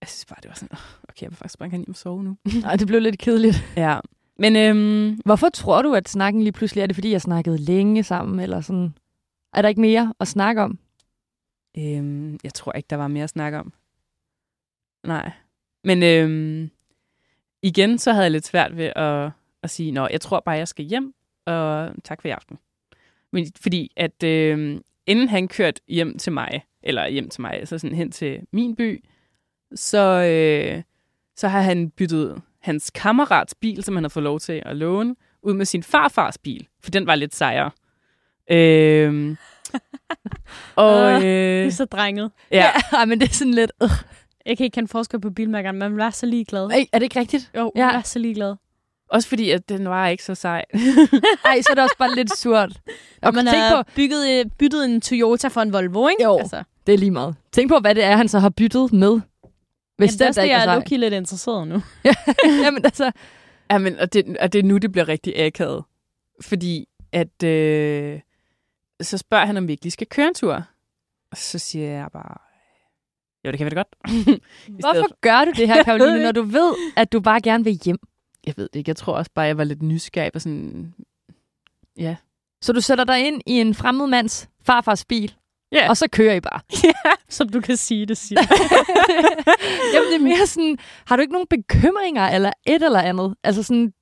Jeg synes bare, det var sådan, okay, jeg vil faktisk bare gerne hjem og sove nu. Nej, det blev lidt kedeligt. ja. Men øhm, Hvorfor tror du, at snakken lige pludselig er det, fordi jeg snakkede længe sammen, eller sådan? Er der ikke mere at snakke om? øhm, jeg tror ikke, der var mere at snakke om. Nej. Men øhm, igen, så havde jeg lidt svært ved at, at sige, nå, jeg tror bare, jeg skal hjem, og tak for i aften. Men, fordi at øhm, inden han kørte hjem til mig, eller hjem til mig, altså sådan hen til min by, så, øh, så har han byttet hans kammerats bil, som han har fået lov til at låne, ud med sin farfars bil, for den var lidt sejere. Øhm, og Ah, Det øh, er så drenget. ja, Ej, men det er sådan lidt... Øh. Jeg kan ikke kende forskel på bilmærkerne, men man var så ligeglad. Ej, er det ikke rigtigt? Jo, Ja. man var så ligeglad. også fordi, at den var ikke så sej. Ej, så er det også bare lidt surt. Og man har på, bygget, øh, byttet en Toyota for en Volvo, ikke? Jo. Altså, det er lige meget. Tænk på, hvad det er, han så har byttet med. Hvis Jamen, det er den også der ikke jeg er er sej. low lidt interesseret nu. Jamen, altså, Ja, men, og, det, og det er nu, det bliver rigtig akavet. Fordi at øh, så spørger han, om vi ikke lige skal køre en tur. Og så siger jeg bare, jo, det kan vi da godt. Hvorfor gør du det her, Jeg Karoline, når du ved, at du bare gerne vil hjem? Jeg ved det ikke. Jeg tror også bare, jeg var lidt nysgerrig og sådan... Ja. Så du sætter dig ind i en fremmed mands farfars bil, Ja. og så kører I bare. Som du kan sige det, siger. Jamen, det er mere sådan, har du ikke nogen bekymringer eller et eller andet? Altså sådan,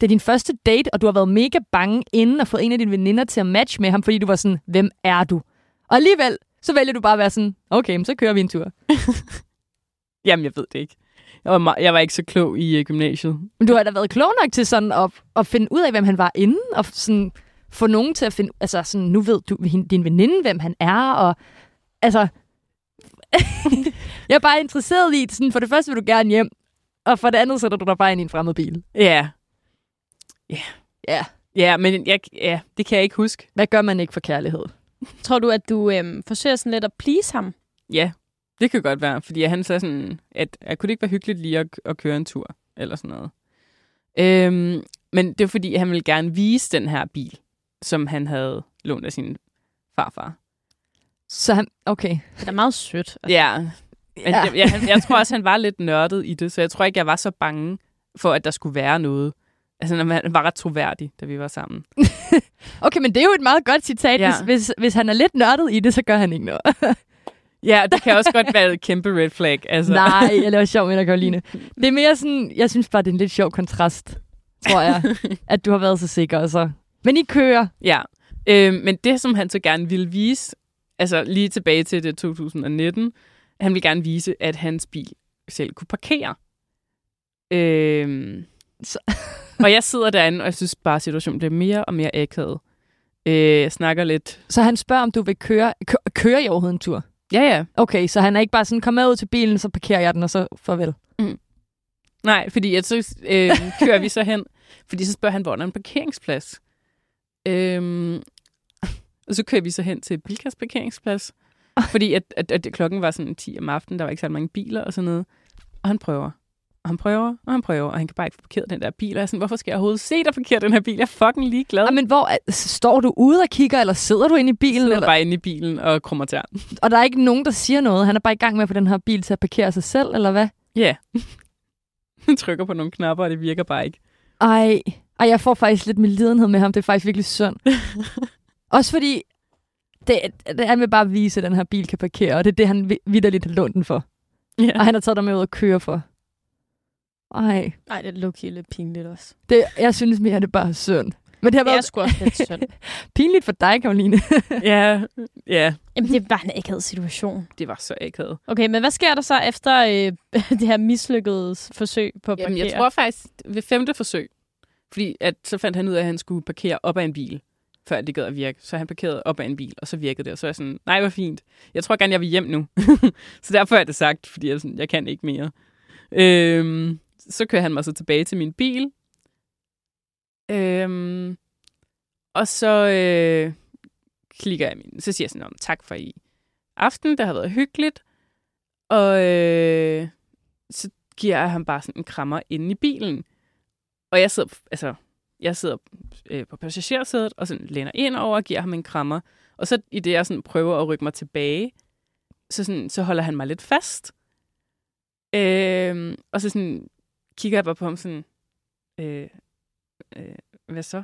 det er din første date, og du har været mega bange inden og fået en af dine veninder til at matche med ham, fordi du var sådan, hvem er du? Og alligevel, så vælger du bare at være sådan, okay, men så kører vi en tur. Jamen, jeg ved det ikke. Jeg var, meget, jeg var ikke så klog i uh, gymnasiet. Men du har da været klog nok til sådan at, at finde ud af, hvem han var inden, og sådan få nogen til at finde, altså sådan, nu ved du, din veninde, hvem han er, og altså, jeg er bare interesseret i, sådan, for det første vil du gerne hjem, og for det andet sætter du dig bare ind i en fremmed bil. Ja. Ja. Ja, men jeg, ja, det kan jeg ikke huske. Hvad gør man ikke for kærlighed? Tror du, at du øhm, forsøger sådan lidt at please ham? Ja, det kan godt være. Fordi han sagde sådan, at, at kunne det ikke være hyggeligt lige at, at køre en tur? Eller sådan noget. Øhm, men det er fordi, han ville gerne vise den her bil, som han havde lånt af sin farfar. Så han, okay. Det er meget sødt. Altså, Ja, men Ja. jeg, jeg, jeg tror også, han var lidt nørdet i det, så jeg tror ikke, jeg var så bange for, at der skulle være noget. Altså, han var- han var ret troværdig, da vi var sammen. Okay, men det er jo et meget godt citat. Ja. Hvis, hvis, hvis han er lidt nørdet i det, så gør han ikke noget. Ja, det kan også godt være et kæmpe red flag. Altså. Nej, jeg laver sjov med dig, Karoline. Det er mere sådan, jeg synes bare, det er en lidt sjov kontrast, tror jeg, at du har været så sikker. Og så. Men I kører. Ja, øh, men det, som han så gerne ville vise, altså lige tilbage til det 2019, han ville gerne vise, at hans bil selv kunne parkere. Øh, Så- og jeg sidder derinde, og jeg synes bare, at situationen bliver mere og mere akavet. Øh, jeg snakker lidt... Så han spørger, om du vil køre. Kø- kører I overhovedet en tur? Ja, ja. Okay, så han er ikke bare sådan, kom med ud til bilen, så parkerer jeg den, og så farvel. Nej, fordi at så øh, kører vi så hen, fordi så spørger han, hvor der er en parkeringsplads. Øhm, og så kører vi så hen til Bilkas parkeringsplads, fordi at, at, at klokken var sådan 10 om aftenen, der var ikke så mange biler og sådan noget. Og han prøver, og han prøver, og han prøver, og han kan bare ikke få parkeret den der bil. Og jeg er sådan, hvorfor skal jeg overhovedet se dig parkere den her bil? Jeg er fucking ligeglad. Ja, men hvor, står du ude og kigger, eller sidder du inde i jeg bilen? sidder Eller? bare inde i bilen og krummer tær. Og der er ikke nogen, der siger noget. Han er bare i gang med at få den her bil til at parkere sig selv, eller hvad? Ja. Yeah. Han trykker på nogle knapper, og det virker bare ikke. Ej, ej, jeg får faktisk lidt medlidenhed med ham. Det er faktisk virkelig synd. Også fordi, det, det, han vil bare vise, at den her bil kan parkere, og det er det, han vi- vidderligt har lånt den for. Ja. Og han har taget dig med ud og køre for. Ej, Nej, det er low lidt pinligt også. det, jeg synes mere, det er bare synd. Men det har Det er været sgu også lidt synd. pinligt for dig, Karoline. ja, ja, Jamen, det er bare en akavet situation. det var så akavet. Okay, men hvad sker der så efter øh, det her mislykkede forsøg på at Jamen, parkere? jeg tror faktisk ved femte forsøg, fordi at så fandt han ud af, at han skulle parkere op af en bil. før det gad at virke. Så han parkerede op af en bil, og så virkede det. Og så er jeg sådan, nej, hvor fint. Jeg tror gerne, jeg vil hjem nu. så derfor er det sagt, fordi jeg, er sådan, jeg kan ikke mere. Øhm, så kører han mig så tilbage til min bil. Øhm, og så øh, klikker jeg min. Så siger jeg sådan, om tak for i aften. Det har været hyggeligt. Og øh, så giver jeg ham bare sådan en krammer inde i bilen. Og jeg sidder, altså, jeg sidder øh, på passagersædet og sådan læner ind over og giver ham en krammer. Og så i det, jeg sådan prøver at rykke mig tilbage, så, sådan, så holder han mig lidt fast. Øh, og så sådan kigger jeg bare på ham sådan, øh, øh, hvad så?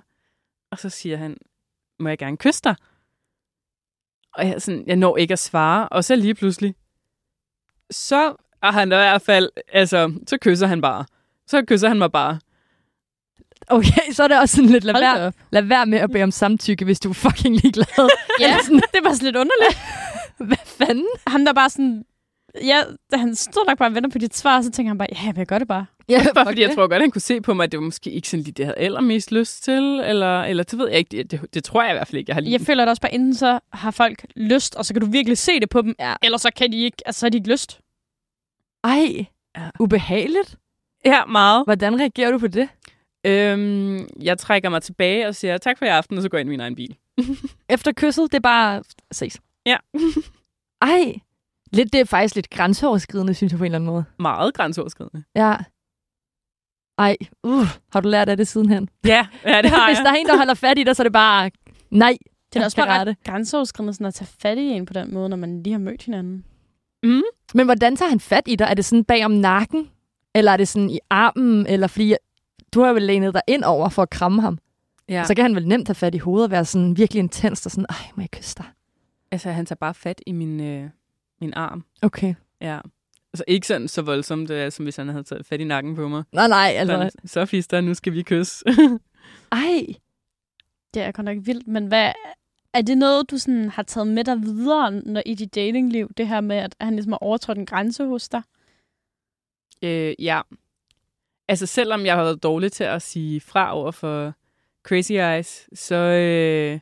Og så siger han, må jeg gerne kysse dig? Og jeg, sådan, jeg når ikke at svare, og så lige pludselig, så er han i hvert fald, altså, så kysser han bare. Så kysser han mig bare. Okay, så er det også sådan lidt, lad Hold være, op. lad være med at bede om samtykke, hvis du er fucking ligeglad. Ja, det var sådan lidt underligt. Hvad fanden? Ham der bare sådan... Ja, da han stod nok bare og venter på dit svar, så tænker han bare, ja, men jeg gør det bare. Ja, Bare fordi jeg tror godt, han kunne se på mig, at det var måske ikke sådan lige det, jeg havde allermest lyst til. Eller, eller det ved jeg ikke. Det, det, det tror jeg i hvert fald ikke, jeg har lige. Jeg føler da også bare, inden så har folk lyst, og så kan du virkelig se det på dem. Ja. Ellers så kan de ikke, altså så har de ikke lyst. Ej, Ja. ubehageligt. Ja, meget. Hvordan reagerer du på det? Øhm, jeg trækker mig tilbage og siger tak for i aften, og så går jeg ind i min egen bil. Efter kysset, det er bare ses. Ja. Ej, lidt, det er faktisk lidt grænseoverskridende, synes jeg på en eller anden måde. Meget grænseoverskridende. Ja. Ej, uh, har du lært af det sidenhen? Ja, ja det har Hvis jeg. der er en, der holder fat i dig, så er det bare, nej, Det er også bare ret grænseoverskridende sådan at tage fat i en på den måde, når man lige har mødt hinanden. Mm. Men hvordan tager han fat i dig? Er det sådan bag om nakken? Eller er det sådan i armen? Eller fordi du har vel lænet dig ind over for at kramme ham? Ja. Så kan han vel nemt tage fat i hovedet og være sådan virkelig intens og sådan, ej, må jeg kysse dig? Altså, han tager bare fat i min, øh, min arm. Okay. Ja. Altså, ikke sådan så voldsomt, øh, som hvis han havde taget fat i nakken på mig. Nej, nej, altså, Altså... Så fister, nu skal vi kysse. ej. Det er godt nok vildt, men hvad, er det noget, du sådan har taget med dig videre når, i dit datingliv? Det her med, at han ligesom har overtrådt en grænse hos dig? øh, ja. Altså, selvom jeg har været dårlig til at sige fra over for Crazy Eyes, så øh,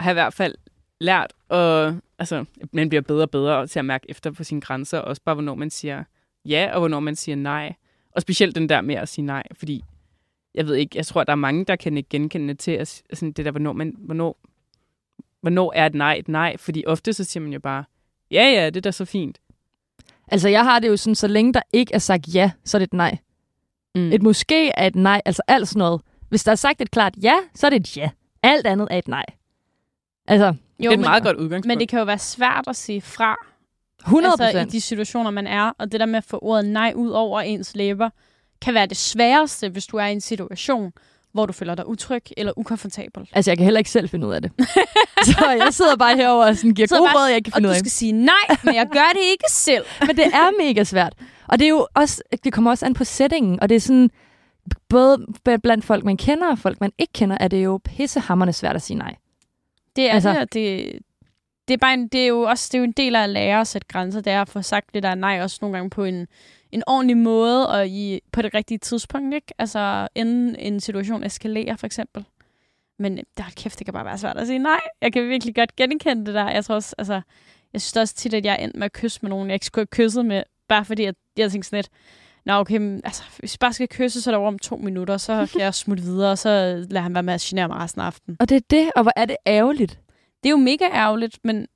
har jeg i hvert fald lært, og altså, man bliver bedre og bedre til at mærke efter på sine grænser, også bare, hvornår man siger ja, og hvornår man siger nej. Og specielt den der med at sige nej, fordi jeg ved ikke, jeg tror, der er mange, der kan ikke genkende til at, altså, sådan det der, hvornår, man, hvornår, hvornår er et nej et nej, fordi ofte så siger man jo bare, ja, ja, det er da så fint. Altså, jeg har det jo sådan, så længe der ikke er sagt ja, så er det et nej. Mm. Et måske er et nej, altså alt sådan noget. Hvis der er sagt et klart ja, så er det et ja. Alt andet er et nej. Altså, Jo, det er et men, meget godt udgangspunkt. men det kan jo være svært at sige fra 100 altså, i de situationer, man er. Og det der med at få ordet nej ud over ens læber, kan være det sværeste, hvis du er i en situation, hvor du føler dig utryg eller ukomfortabel. Altså, jeg kan heller ikke selv finde ud af det. så jeg sidder bare herover og sådan giver Så gode bare- råd, jeg ikke kan Og finde du ud af. skal sige nej, men jeg gør det ikke selv. Men det er mega svært. Og det er jo også, det kommer også an på settingen, og det er sådan, både blandt folk, man kender og folk, man ikke kender, er det jo pissehammerende svært at sige nej. Det er Altså- det, det, det er bare en, det er jo også det er jo en del af at lære at sætte grænser. Det er at få sagt det der nej også nogle gange på en, en ordentlig måde og i, på det rigtige tidspunkt. Ikke? Altså inden en situation eskalerer for eksempel. Men der kæft, det kan bare være svært at sige nej. Jeg kan virkelig godt genkende det der. Jeg tror også, altså, jeg synes også tit, at jeg er endt med at kysse med nogen, jeg ikke skulle have kysset med, bare fordi at jeg tænkte sådan lidt, Nå, okay, men, altså, hvis jeg bare skal kysse, så er det over om to minutter, så kan jeg smutte videre, og så lader han være med at genere mig resten af aftenen. Og det er det, og hvor er det ærgerligt. Det er jo mega ærgerligt, men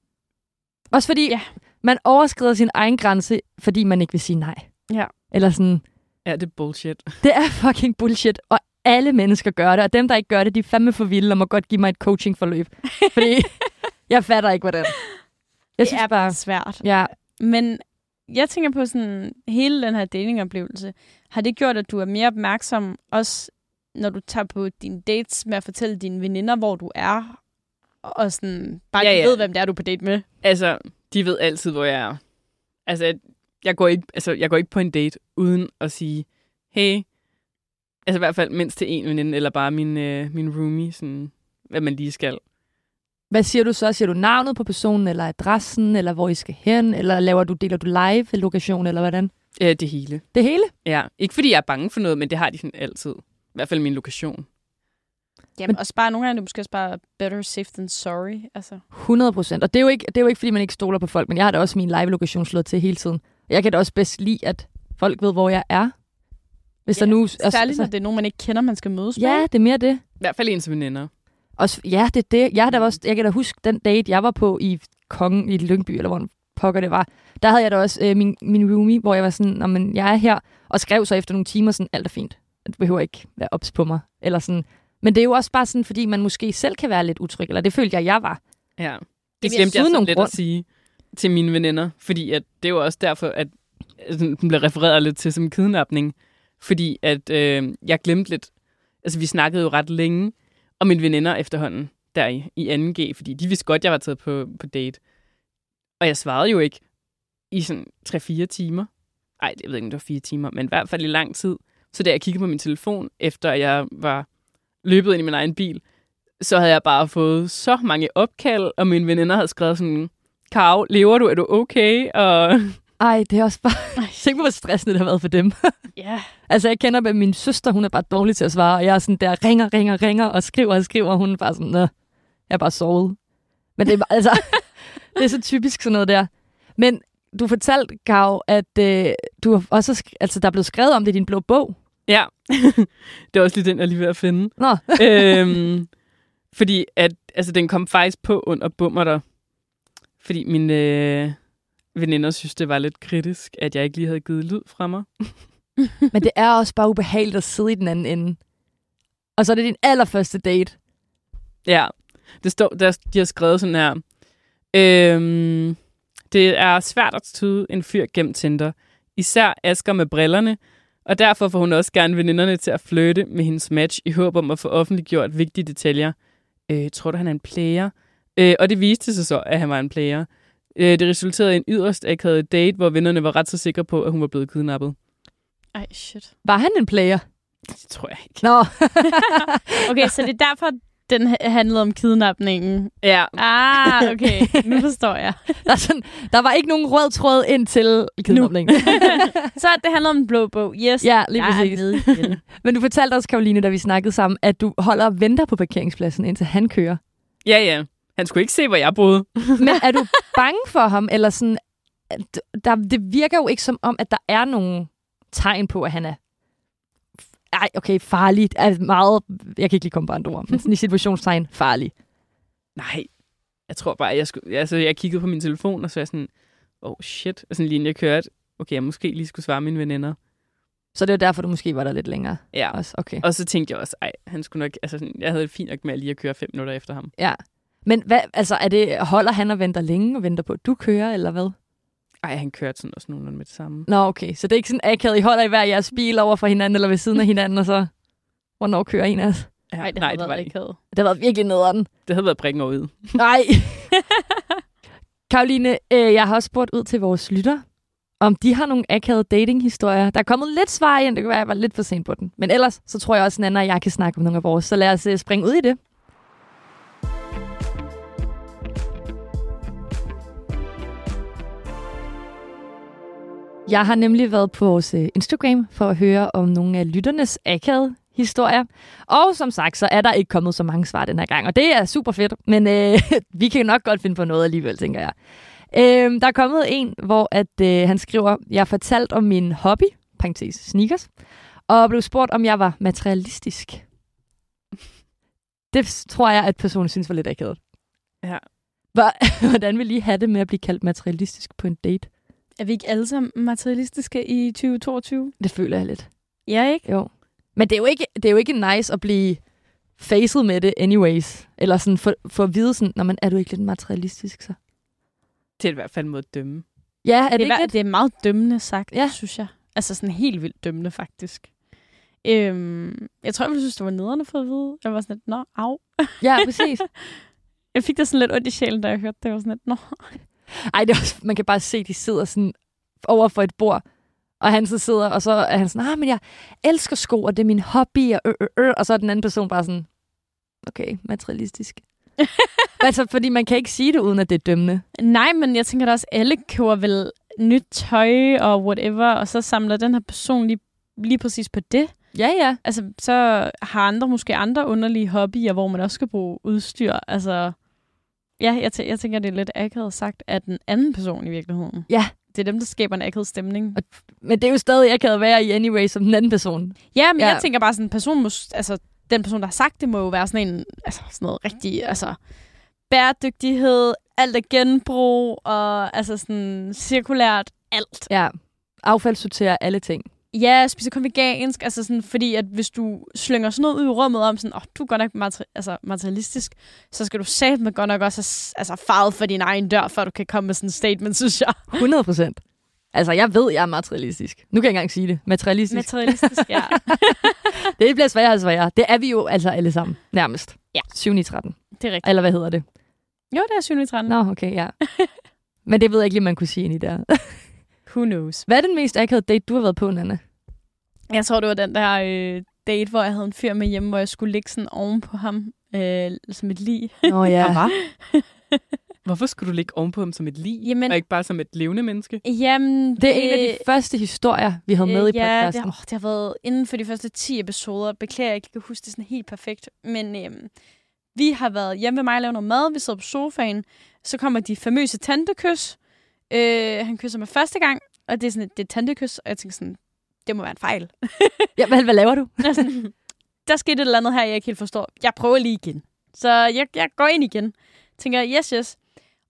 Også fordi Ja. man overskrider sin egen grænse, fordi man ikke vil sige nej. Ja. Eller sådan, Ja, det er bullshit. det er fucking bullshit, og alle mennesker gør det, og dem, der ikke gør det, de er fandme for vilde og må godt give mig et coachingforløb. Fordi jeg fatter ikke, hvordan. Jeg det synes er bare, bare svært. ja, Men jeg tænker på sådan, hele den her datingoplevelse, har det gjort, at du er mere opmærksom, også når du tager på dine dates med at fortælle dine veninder, hvor du er, og sådan, bare Ja, ja, ja. ved, hvem det er, du er på date med. Altså, de ved altid, hvor jeg er. Altså, jeg- jeg går ikke, altså, jeg går ikke på en date uden at sige, hey, altså i hvert fald mindst til en veninde, eller bare min, øh, min roomie, sådan, hvad man lige skal. Hvad siger du så? Siger du navnet på personen, eller adressen, eller hvor I skal hen, eller laver du, deler du live lokation, eller hvordan? Øh, det hele. Det hele? Ja, ikke fordi jeg er bange for noget, men det har de sådan altid. I hvert fald min lokation. Jamen, også bare nogle gange er det måske også bare better safe than sorry. Altså. 100 procent. Og det er, jo ikke, det er jo ikke, fordi man ikke stoler på folk, men jeg har da også min live-lokation slået til hele tiden. Jeg kan da også bedst lide, at folk ved, hvor jeg er. Hvis ja, der nu... Særligt, altså, når det er nogen, man ikke kender, man skal mødes med. Ja, det er mere det. I hvert fald ens veninder. Også, ja, det er det. Jeg, har da også, jeg kan da huske den date, jeg var på i Kongen i Lyngby, eller hvor pokker det var. Der havde jeg da også øh, min, min roomie, hvor jeg var sådan, men jeg er her, og skrev så efter nogle timer sådan, alt er fint. Du behøver ikke være ops på mig. Eller sådan. Men det er jo også bare sådan, fordi man måske selv kan være lidt utryg, eller det følte jeg, jeg var. Ja, det glemte jeg sådan lidt grund. at sige til mine veninder, fordi at det er jo også derfor, at den blev refereret lidt til som kidnapning, fordi at øh, jeg glemte lidt, altså vi snakkede jo ret længe om mine veninder efterhånden, der i, i 2G, fordi de vidste godt, jeg var taget på, på date. Og jeg svarede jo ikke i sådan 3-4 timer. Ej, jeg ved ikke, om det var 4 timer, men i hvert fald i lang tid. Så da jeg kiggede på min telefon, efter jeg var løbet ind i min egen bil, så havde jeg bare fået så mange opkald, og mine veninder havde skrevet sådan, Karo, lever du? Er du okay? Og... Ej, det er også bare... Tænk på, hvor stressende det har været for dem. Ja. yeah. Altså, jeg kender med min søster, hun er bare dårlig til at svare, og jeg er sådan der, ringer, ringer, ringer, og skriver og skriver, og hun er bare sådan, Nå, jeg er bare sovet. Men det er bare, altså, det er så typisk sådan noget der. Men du fortalte, Gav, at øh, du har også, altså, der er blevet skrevet om det i din blå bog. Ja, det er også lige den, jeg lige ved at finde. Nå. øhm, fordi at, altså, den kom faktisk på under bummer der. Fordi mine øh, veninder synes, det var lidt kritisk, at jeg ikke lige havde givet lyd fra mig. Men det er også bare ubehageligt at sidde i den anden ende. Og så er det din allerførste date. Ja, det står, der, de har skrevet sådan her. Øhm, det er svært at tyde en fyr gennem Tinder. Især Asker med brillerne, og derfor får hun også gerne veninderne til at flytte med hendes match i håb om at få offentliggjort vigtige detaljer. Øh, tror du, han er en player? Øh, og det viste sig så, at han var en player. Øh, det resulterede i en yderst akavet date, hvor vennerne var ret så sikre på, at hun var blevet kidnappet. Ej, shit. Var han en player? Det tror jeg ikke. Nå. okay, så det er derfor, den handlede om kidnapningen. Ja. Ah, okay. Nu forstår jeg. Der, er sådan, der var ikke nogen rød tråd ind til kidnapningen. så det handler om en blå bog. Yes. Ja, lige præcis. Men du fortalte også, Karoline, da vi snakkede sammen, at du holder og venter på parkeringspladsen, indtil han kører. Ja, ja. Han skulle ikke se, hvor jeg boede. Men er du bange for ham? Eller sådan, der, det virker jo ikke som om, at der er nogen tegn på, at han er ej, okay, farligt er meget... Jeg kan ikke lige komme på andre ord, men sådan i situationstegn, farlig. Nej, jeg tror bare, jeg, skulle, altså, jeg kiggede på min telefon, og så var jeg sådan, oh shit, og sådan lige jeg kørte, okay, jeg måske lige skulle svare mine veninder. Så det var derfor, du måske var der lidt længere? Ja, også. Okay. og så tænkte jeg også, ej, han skulle nok, altså sådan, jeg havde det fint nok med at lige at køre fem minutter efter ham. Ja, men hvad, altså, er det, holder han og venter længe og venter på, at du kører, eller hvad? Ej, han kørte sådan også nogenlunde med det samme. Nå, okay. Så det er ikke sådan akavet, I holder i hver jeres bil over for hinanden, eller ved siden af hinanden, og så hvornår kører en af os? Ja, Nej, det nej, det var ikke akavet. Det har været virkelig nederen. Det havde været prikken ud. Nej. Karoline, øh, jeg har også spurgt ud til vores lytter, om de har nogle akavede dating-historier. Der er kommet lidt svar ind, det kan være, at jeg var lidt for sent på den. Men ellers, så tror jeg også, at Nana og jeg kan snakke om nogle af vores. Så lad os uh, springe ud i det. Jeg har nemlig været på vores øh, Instagram for at høre om nogle af lytternes akavede historier. Og som sagt, så er der ikke kommet så mange svar den her gang, og det er super fedt. Men øh, vi kan nok godt finde på noget alligevel, tænker jeg. Øh, der er kommet en, hvor at øh, han skriver, jeg fortalt om min hobby, parentes sneakers, og blev spurgt, om jeg var materialistisk. Det tror jeg, at personen synes var lidt akavet. Ja. Hvordan vil I have det med at blive kaldt materialistisk på en date? Er vi ikke alle sammen materialistiske i 2022? Det føler jeg lidt. Ja, ikke? Jo. Men det er jo ikke, det er jo ikke nice at blive faced med det anyways. Eller sådan for, for at vide sådan, når man er du ikke lidt materialistisk så? Det er i hvert fald at dømme. Ja, er det, det, ikke er, det er meget dømmende sagt, ja. synes jeg. Altså sådan helt vildt dømmende, faktisk. Øhm, jeg tror, jeg synes, det var nederne for at vide. Jeg var sådan lidt, nå, af. Ja, præcis. jeg fik da sådan lidt ondt i sjælen, da jeg hørte det. Jeg var sådan lidt, nå. Ej, det er også, man kan bare se, at de sidder sådan over for et bord, og han så sidder, og så er han sådan, ah, men jeg elsker sko, og det er min hobby, og, øh, øh, øh. og så er den anden person bare sådan, okay, materialistisk. altså, fordi man kan ikke sige det, uden at det er dømmende. Nej, men jeg tænker da også, alle køber vel nyt tøj og whatever, og så samler den her person lige, lige præcis på det. Ja, ja. Altså, så har andre måske andre underlige hobbyer, hvor man også skal bruge udstyr. Altså, ja, jeg, tæ- jeg tænker, det er lidt akavet sagt af den anden person i virkeligheden. Ja. Det er dem, der skaber en akavet stemning. Og Men det er jo stadig, jeg kan være i anyway som den anden person. Ja, men ja. Jeg tænker bare sådan, en person må, altså, den person, der har sagt det, må jo være sådan en, altså sådan noget rigtig, altså, bæredygtighed, alt er genbrug, og altså sådan cirkulært, alt. Ja. Affaldssorterer alle ting. Ja, spiser kun vegansk, altså sådan, fordi at hvis du slynger sådan noget ud i rummet om sådan, åh, oh, du er godt nok materi- altså, materialistisk, så skal du satme godt nok også have altså, farvet for din egen dør, før du kan komme med sådan en statement, synes jeg. 100 procent. Altså, jeg ved, jeg er materialistisk. Nu kan jeg ikke engang sige det. Materialistisk. Materialistisk, ja. det bliver sværere og sværere. Det er vi jo altså alle sammen, nærmest. Ja. 7 i 13. Det er rigtigt. Eller hvad hedder det? Jo, det er 7. 13. Nå, okay, ja. Men det ved jeg ikke lige, man kunne sige ind i der. Who knows? Hvad er den mest akavede date, du har været på, Nana? Jeg tror, det var den der øh, date, hvor jeg havde en fyr med hjemme, hvor jeg skulle ligge sådan oven på ham, øh, som et lig. Nå ja. Hvorfor skulle du ligge ovenpå ham som et lig, Jamen- og ikke bare som et levende menneske? Jamen, Det er en af de første historier, vi havde med i Øh, Ja, det podcasten. har, åh, det har været inden for de første 10 episoder. Beklager, jeg ikke kan huske det sådan helt perfekt. Men øhm, vi har været hjemme ved mig og lavet noget mad. Vi sidder på sofaen. Så kommer de famøse tantekys. Øh, han kysser mig første gang, og det er sådan et, det er et tantekys. Og jeg tænker sådan, det må være en fejl. Ja, hvad, hvad laver du? Sådan, der skete et eller andet her, jeg ikke helt forstår. Jeg prøver lige igen. Så jeg, jeg går ind igen. Tænker, yes, yes.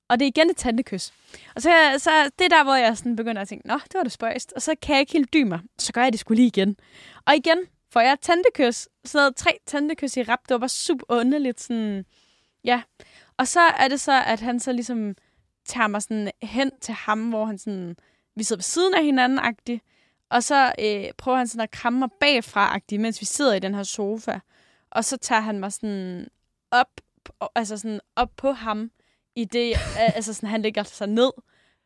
Og det er igen et tantekys. Og så, så det er der, hvor jeg sådan begynder at tænke, nå, det var det spøjst. Og så kan jeg ikke helt dybe mig. Så gør jeg det skulle lige igen. Og igen får jeg et tantekys. Så havde jeg tre tantekys i rap. Det var bare super underligt. Sådan, ja. Og så er det så, at han så ligesom tager mig sådan hen til ham, hvor han sådan, vi sidder ved siden af hinanden -agtigt. Og så øh, prøver han sådan at kramme mig bagfra mens vi sidder i den her sofa. Og så tager han mig sådan op, altså sådan op på ham, i det, altså sådan, han ligger sig ned.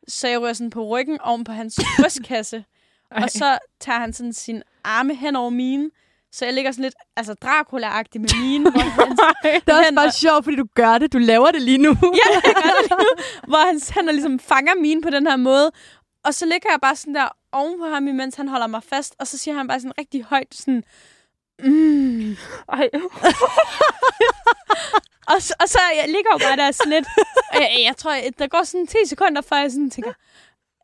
Så jeg rører sådan på ryggen oven på hans brystkasse. og så tager han sådan sin arme hen over mine. Så jeg ligger sådan lidt, altså Dracula-agtig med mine. hvor hans Det er også bare sjovt, fordi du gør det. Du laver det lige nu. Ja, jeg gør det lige nu, hvor hans hænder ligesom fanger mine på den her måde. Og så ligger jeg bare sådan der oven på ham, imens han holder mig fast. Og så siger han bare sådan rigtig højt sådan... Mm. Ej. Og, så, og så jeg ligger jo bare der sådan lidt... og jeg, jeg tror, der går sådan 10 sekunder, før jeg sådan tænker...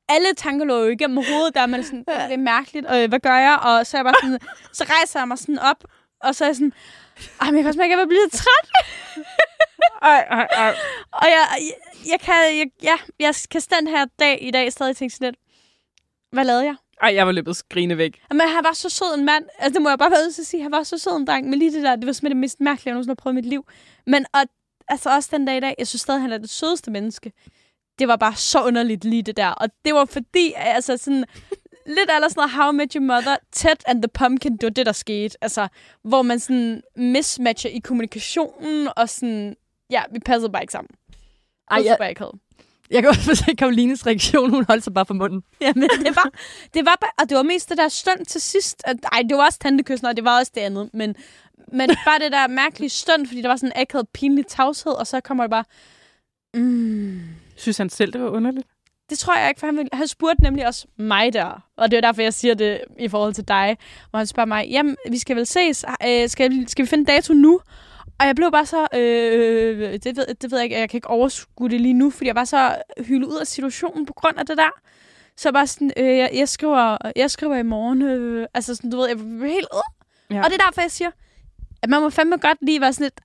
Alle tanker lå jo igennem hovedet, der man sådan, det er mærkeligt, og hvad gør jeg? Og så er jeg bare sådan, så rejser jeg mig sådan op, og så er jeg sådan, ej, men jeg kan også mærke, at jeg vil blive lidt træt. Ej, ej, ej. Og jeg, jeg, jeg kan, jeg, ja, jeg kan stand her dag i dag stadig tænke sådan lidt, hvad lavede jeg? Ej, jeg var løbet skrine væk. Men han var så sød en mand. Altså, det må jeg bare være ude til at sige. Han var så sød en dreng. Men lige det der, det var simpelthen det mest mærkelige, jeg nogensinde har prøvet i mit liv. Men og, altså også den dag i dag, jeg synes stadig, han er det sødeste menneske. Det var bare så underligt lige det der. Og det var fordi, altså sådan... Lidt eller sådan noget How I Met Your Mother, Ted and the Pumpkin, det var det, der skete. Altså, hvor man sådan mismatcher i kommunikationen, og sådan, ja, vi passede bare ikke sammen. Ej, jeg, jeg... jeg kan også se Karolines reaktion. Hun holdt sig bare for munden. Jamen, det var, det var bare, og det var mest det der stund til sidst. At, ej, det var også tantekyssen, og det var også det andet. Men, men bare det der mærkelige stund, fordi der var sådan en akavet, pinlig tavshed, og så kommer det bare... Mm, Synes han selv, det var underligt? det tror jeg ikke, for han, ville, han spurgte nemlig også mig der. Og det er derfor, jeg siger det i forhold til dig. Hvor han spørger mig, jamen, vi skal vel ses. Øh, skal, skal vi finde dato nu? Og jeg blev bare så... Øh, det, ved, det ved jeg ikke, jeg kan ikke overskue det lige nu, fordi jeg var så hyldet ud af situationen på grund af det der. Så bare sådan, øh, jeg, jeg, skriver, jeg skriver i morgen. Øh, altså sådan, du ved, jeg blev helt... Øh. Ja. Og det er derfor, jeg siger, at man må fandme godt lige være sådan lidt...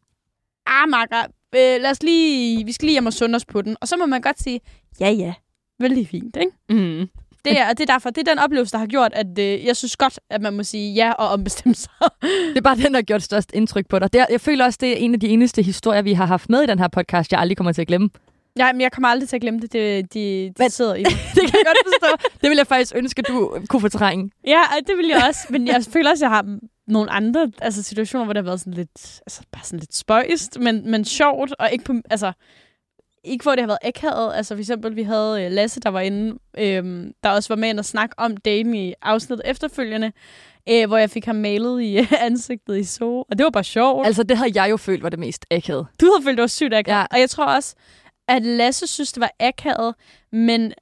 Ah, makker, øh, lad os lige... Vi skal lige hjem og sunde os på den. Og så må man godt sige, ja, ja, vældig fint, ikke? Mm. Det er, det er derfor, det er den oplevelse, der har gjort, at øh, jeg synes godt, at man må sige ja og ombestemme sig. Det er bare den, der har gjort størst indtryk på dig. Det er, jeg føler også, det er en af de eneste historier, vi har haft med i den her podcast, jeg aldrig kommer til at glemme. ja, men jeg kommer aldrig til at glemme det. Det, de, de sidder i. Det kan jeg godt forstå. Det vil jeg faktisk ønske, du kunne fortrænge. ja, det vil jeg også. Men jeg føler også, at jeg har nogle andre altså, situationer, hvor det har været sådan lidt, altså, bare sådan lidt spøjst, men, men sjovt, og ikke på, altså, ikke hvor det har været akavet. Altså for eksempel, vi havde øh, Lasse, der var inde, øhm, der også var med ind og snakke om daten i afsnittet efterfølgende, øh, hvor jeg fik ham malet i ansigtet i så, og det var bare sjovt. Altså, det havde jeg jo følt var det mest akavet. Du havde følt, det var sygt akavet. Ja. Og jeg tror også, at Lasse synes, det var akavet, men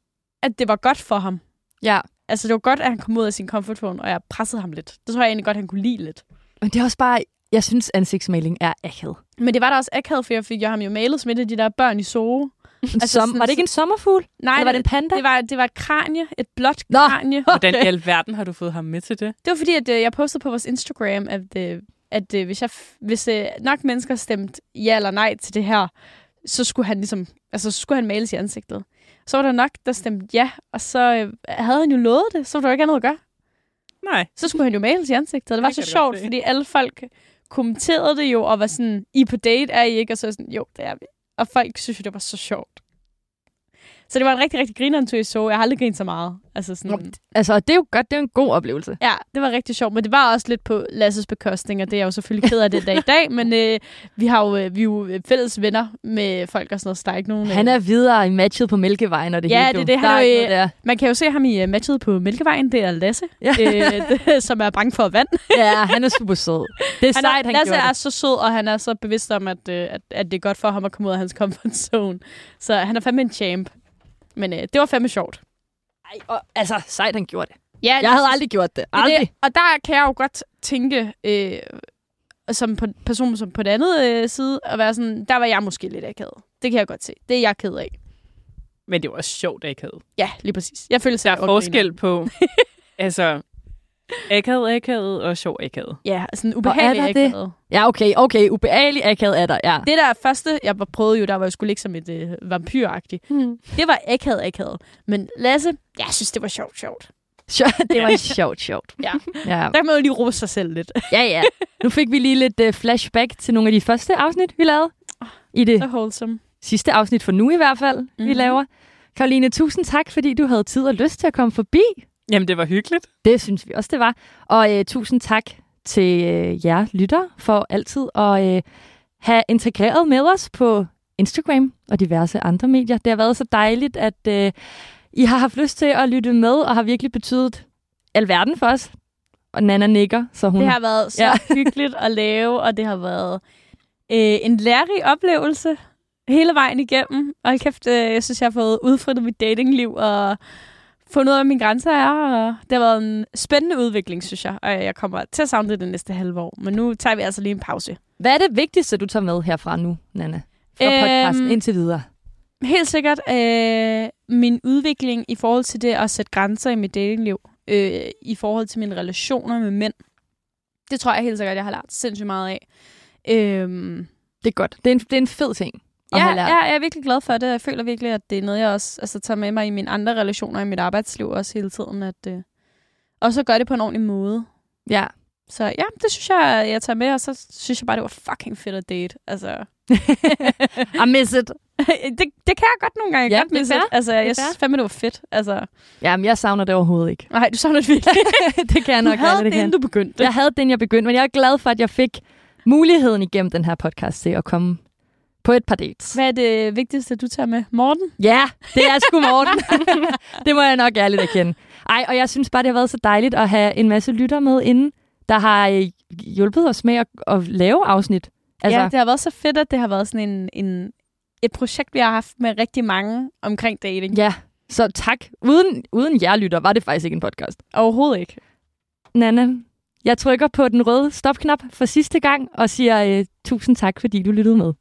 at det var godt for ham. Ja, altså, det var godt, at han kom ud af sin comfort zone, og jeg pressede ham lidt. Det tror jeg egentlig godt, han kunne lide lidt. Men det er også bare, jeg synes, ansigtsmaling er akavet. Men det var da også akavet, for jeg fik jo ham jo malet som et af de der børn i Zoo. Altså, Som, sådan- var det ikke en sommerfugl? Nej, Eller var det en panda? det var, det var et kranje, et blåt Nå. kranje. Hvordan i alverden har du fået ham med til det? Det var fordi, at øh, jeg postede på vores Instagram, at, øh, at øh, hvis, jeg, hvis øh, nok mennesker stemte ja eller nej til det her, så skulle han ligesom, altså så skulle han males i ansigtet. Så var der nok, der stemte ja, og så øh, havde han jo lovet det, så var der jo ikke andet at gøre. Nej. Så skulle han jo males i ansigtet. Og det var Det så sjovt, fordi alle folk kommenterede det jo, og var sådan, I på date, er I ikke? Og så sådan, jo, det er vi. Og folk synes jo, det var så sjovt. Så det var en rigtig, rigtig grineren tur i så. Jeg har aldrig grinet så meget. Altså sådan, Altså, det er jo godt, det er en god oplevelse. Ja, det var rigtig sjovt, men det var også lidt på Lasses bekostning, og det er jeg jo selvfølgelig ked af det dag i dag, men øh, vi har jo, øh, vi er jo fælles venner med folk og sådan noget, så der er ikke nogen... øh, Han er videre i matchet på Mælkevejen, og det Ja, hele. det det, han er jo der. Man kan jo se ham i matchet på Mælkevejen, det er Lasse, Ja. øh, det, som er bange for vand. ja, han er super sød. Det er Han sejt, er, han Lasse er det. så sød, og han er så bevidst om, at, øh, at, at det er godt for ham at komme ud af hans comfort zone. Så han er fandme en champ. Men øh, det var fandme sjovt. Ej, og, altså, sejt, han gjorde det. Ja, Jeg havde aldrig gjort det. Aldrig. Det, og der kan jeg jo godt tænke, øh, som på, person som på den anden øh, side, at være sådan, der var jeg måske lidt akavet. Det kan jeg godt se. Det er jeg ked af. Men det var også sjovt, akavet. Ja, lige præcis. Jeg føler Der er forskel på, altså, akavet, akavet og sjov akavet. Ja, sådan ubehagelig Og er der det? akavet. Ja, okay, okay. Ubehagelig akavet er der, ja. Det der første, jeg var prøvet jo, der var jeg skulle ligge som et øh, vampyragtigt. Hmm. Det var akavet, akavet. Men Lasse, jeg synes, det var sjovt, sjovt. det var sjovt, sjovt. Ja. ja. Der kan man jo lige rose sig selv lidt. Ja, ja. Nu fik vi lige lidt uh, flashback til nogle af de første afsnit, vi lavede. I det Så wholesome. sidste afsnit for nu i hvert fald, mm-hmm. vi Mhm. laver. Karoline, tusind tak, fordi du havde tid og lyst til at komme forbi. Jamen, det var hyggeligt. Det synes vi også, det var. Og uh, tusind tak til uh, jer lytter for altid at uh, have integreret med os på Instagram og diverse andre medier. Det har været så dejligt, at uh, I har haft lyst til at lytte med, og har virkelig betydet alverden for os. Og Nana nikker, så hun... Det har været så Ja. hyggeligt at lave, og det har været øh, en lærerig oplevelse hele vejen igennem. Og kæft, øh, jeg synes, jeg har fået udfrittet mit datingliv og fundet ud af, hvad mine grænser er. Og det har været en spændende udvikling, synes jeg. Og jeg kommer til at savne det det næste halve år. Men nu tager vi altså lige en pause. Hvad er det vigtigste, du tager med herfra nu, Nana? Fra Øhm, podcasten indtil videre. Helt sikkert øh, min udvikling i forhold til det at sætte grænser i mit datingliv. Øh, I forhold til mine relationer med mænd. Det tror jeg helt sikkert, jeg har lært sindssygt meget af. Øhm, Det er godt. Det er en, det er en fed ting ja, have lært. ja, jeg er virkelig glad for det. Jeg føler virkelig, at det er noget, jeg også altså, tager med mig i mine andre relationer i mit arbejdsliv også hele tiden. At, øh, og så gør det på en ordentlig måde. ja. Så ja, det synes jeg, jeg tager med, og så synes jeg bare, det var fucking fedt at date. Altså, I miss it. det, det kan jeg godt nogle gange. Ja, godt det it. Altså, jeg synes fandme, det var fedt. Altså, Jamen, jeg savner det overhovedet ikke. nej, du savner det virkelig. det kan jeg Du nok havde gøre, det, inden du begyndte. Jeg havde den, jeg begyndte, men jeg er glad for, at jeg fik muligheden igennem den her podcast til at komme på et par dates. Hvad er det vigtigste, du tager med? Morten? Ja, det er sgu Morten. det må jeg nok ærligt erkende. Ej, og jeg synes bare, det har været så dejligt at have en masse lytter med inden, der har øh, hjulpet os med at, at lave afsnit. Altså, ja, det har været så fedt, at det har været sådan en, en, et projekt, vi har haft med rigtig mange omkring dating. ja, så tak. Uden, uden jer lytter var det faktisk ikke en podcast. Overhovedet ikke. Nana, jeg trykker på den røde stopknap for sidste gang og siger øh, tusind tak, fordi du lyttede med.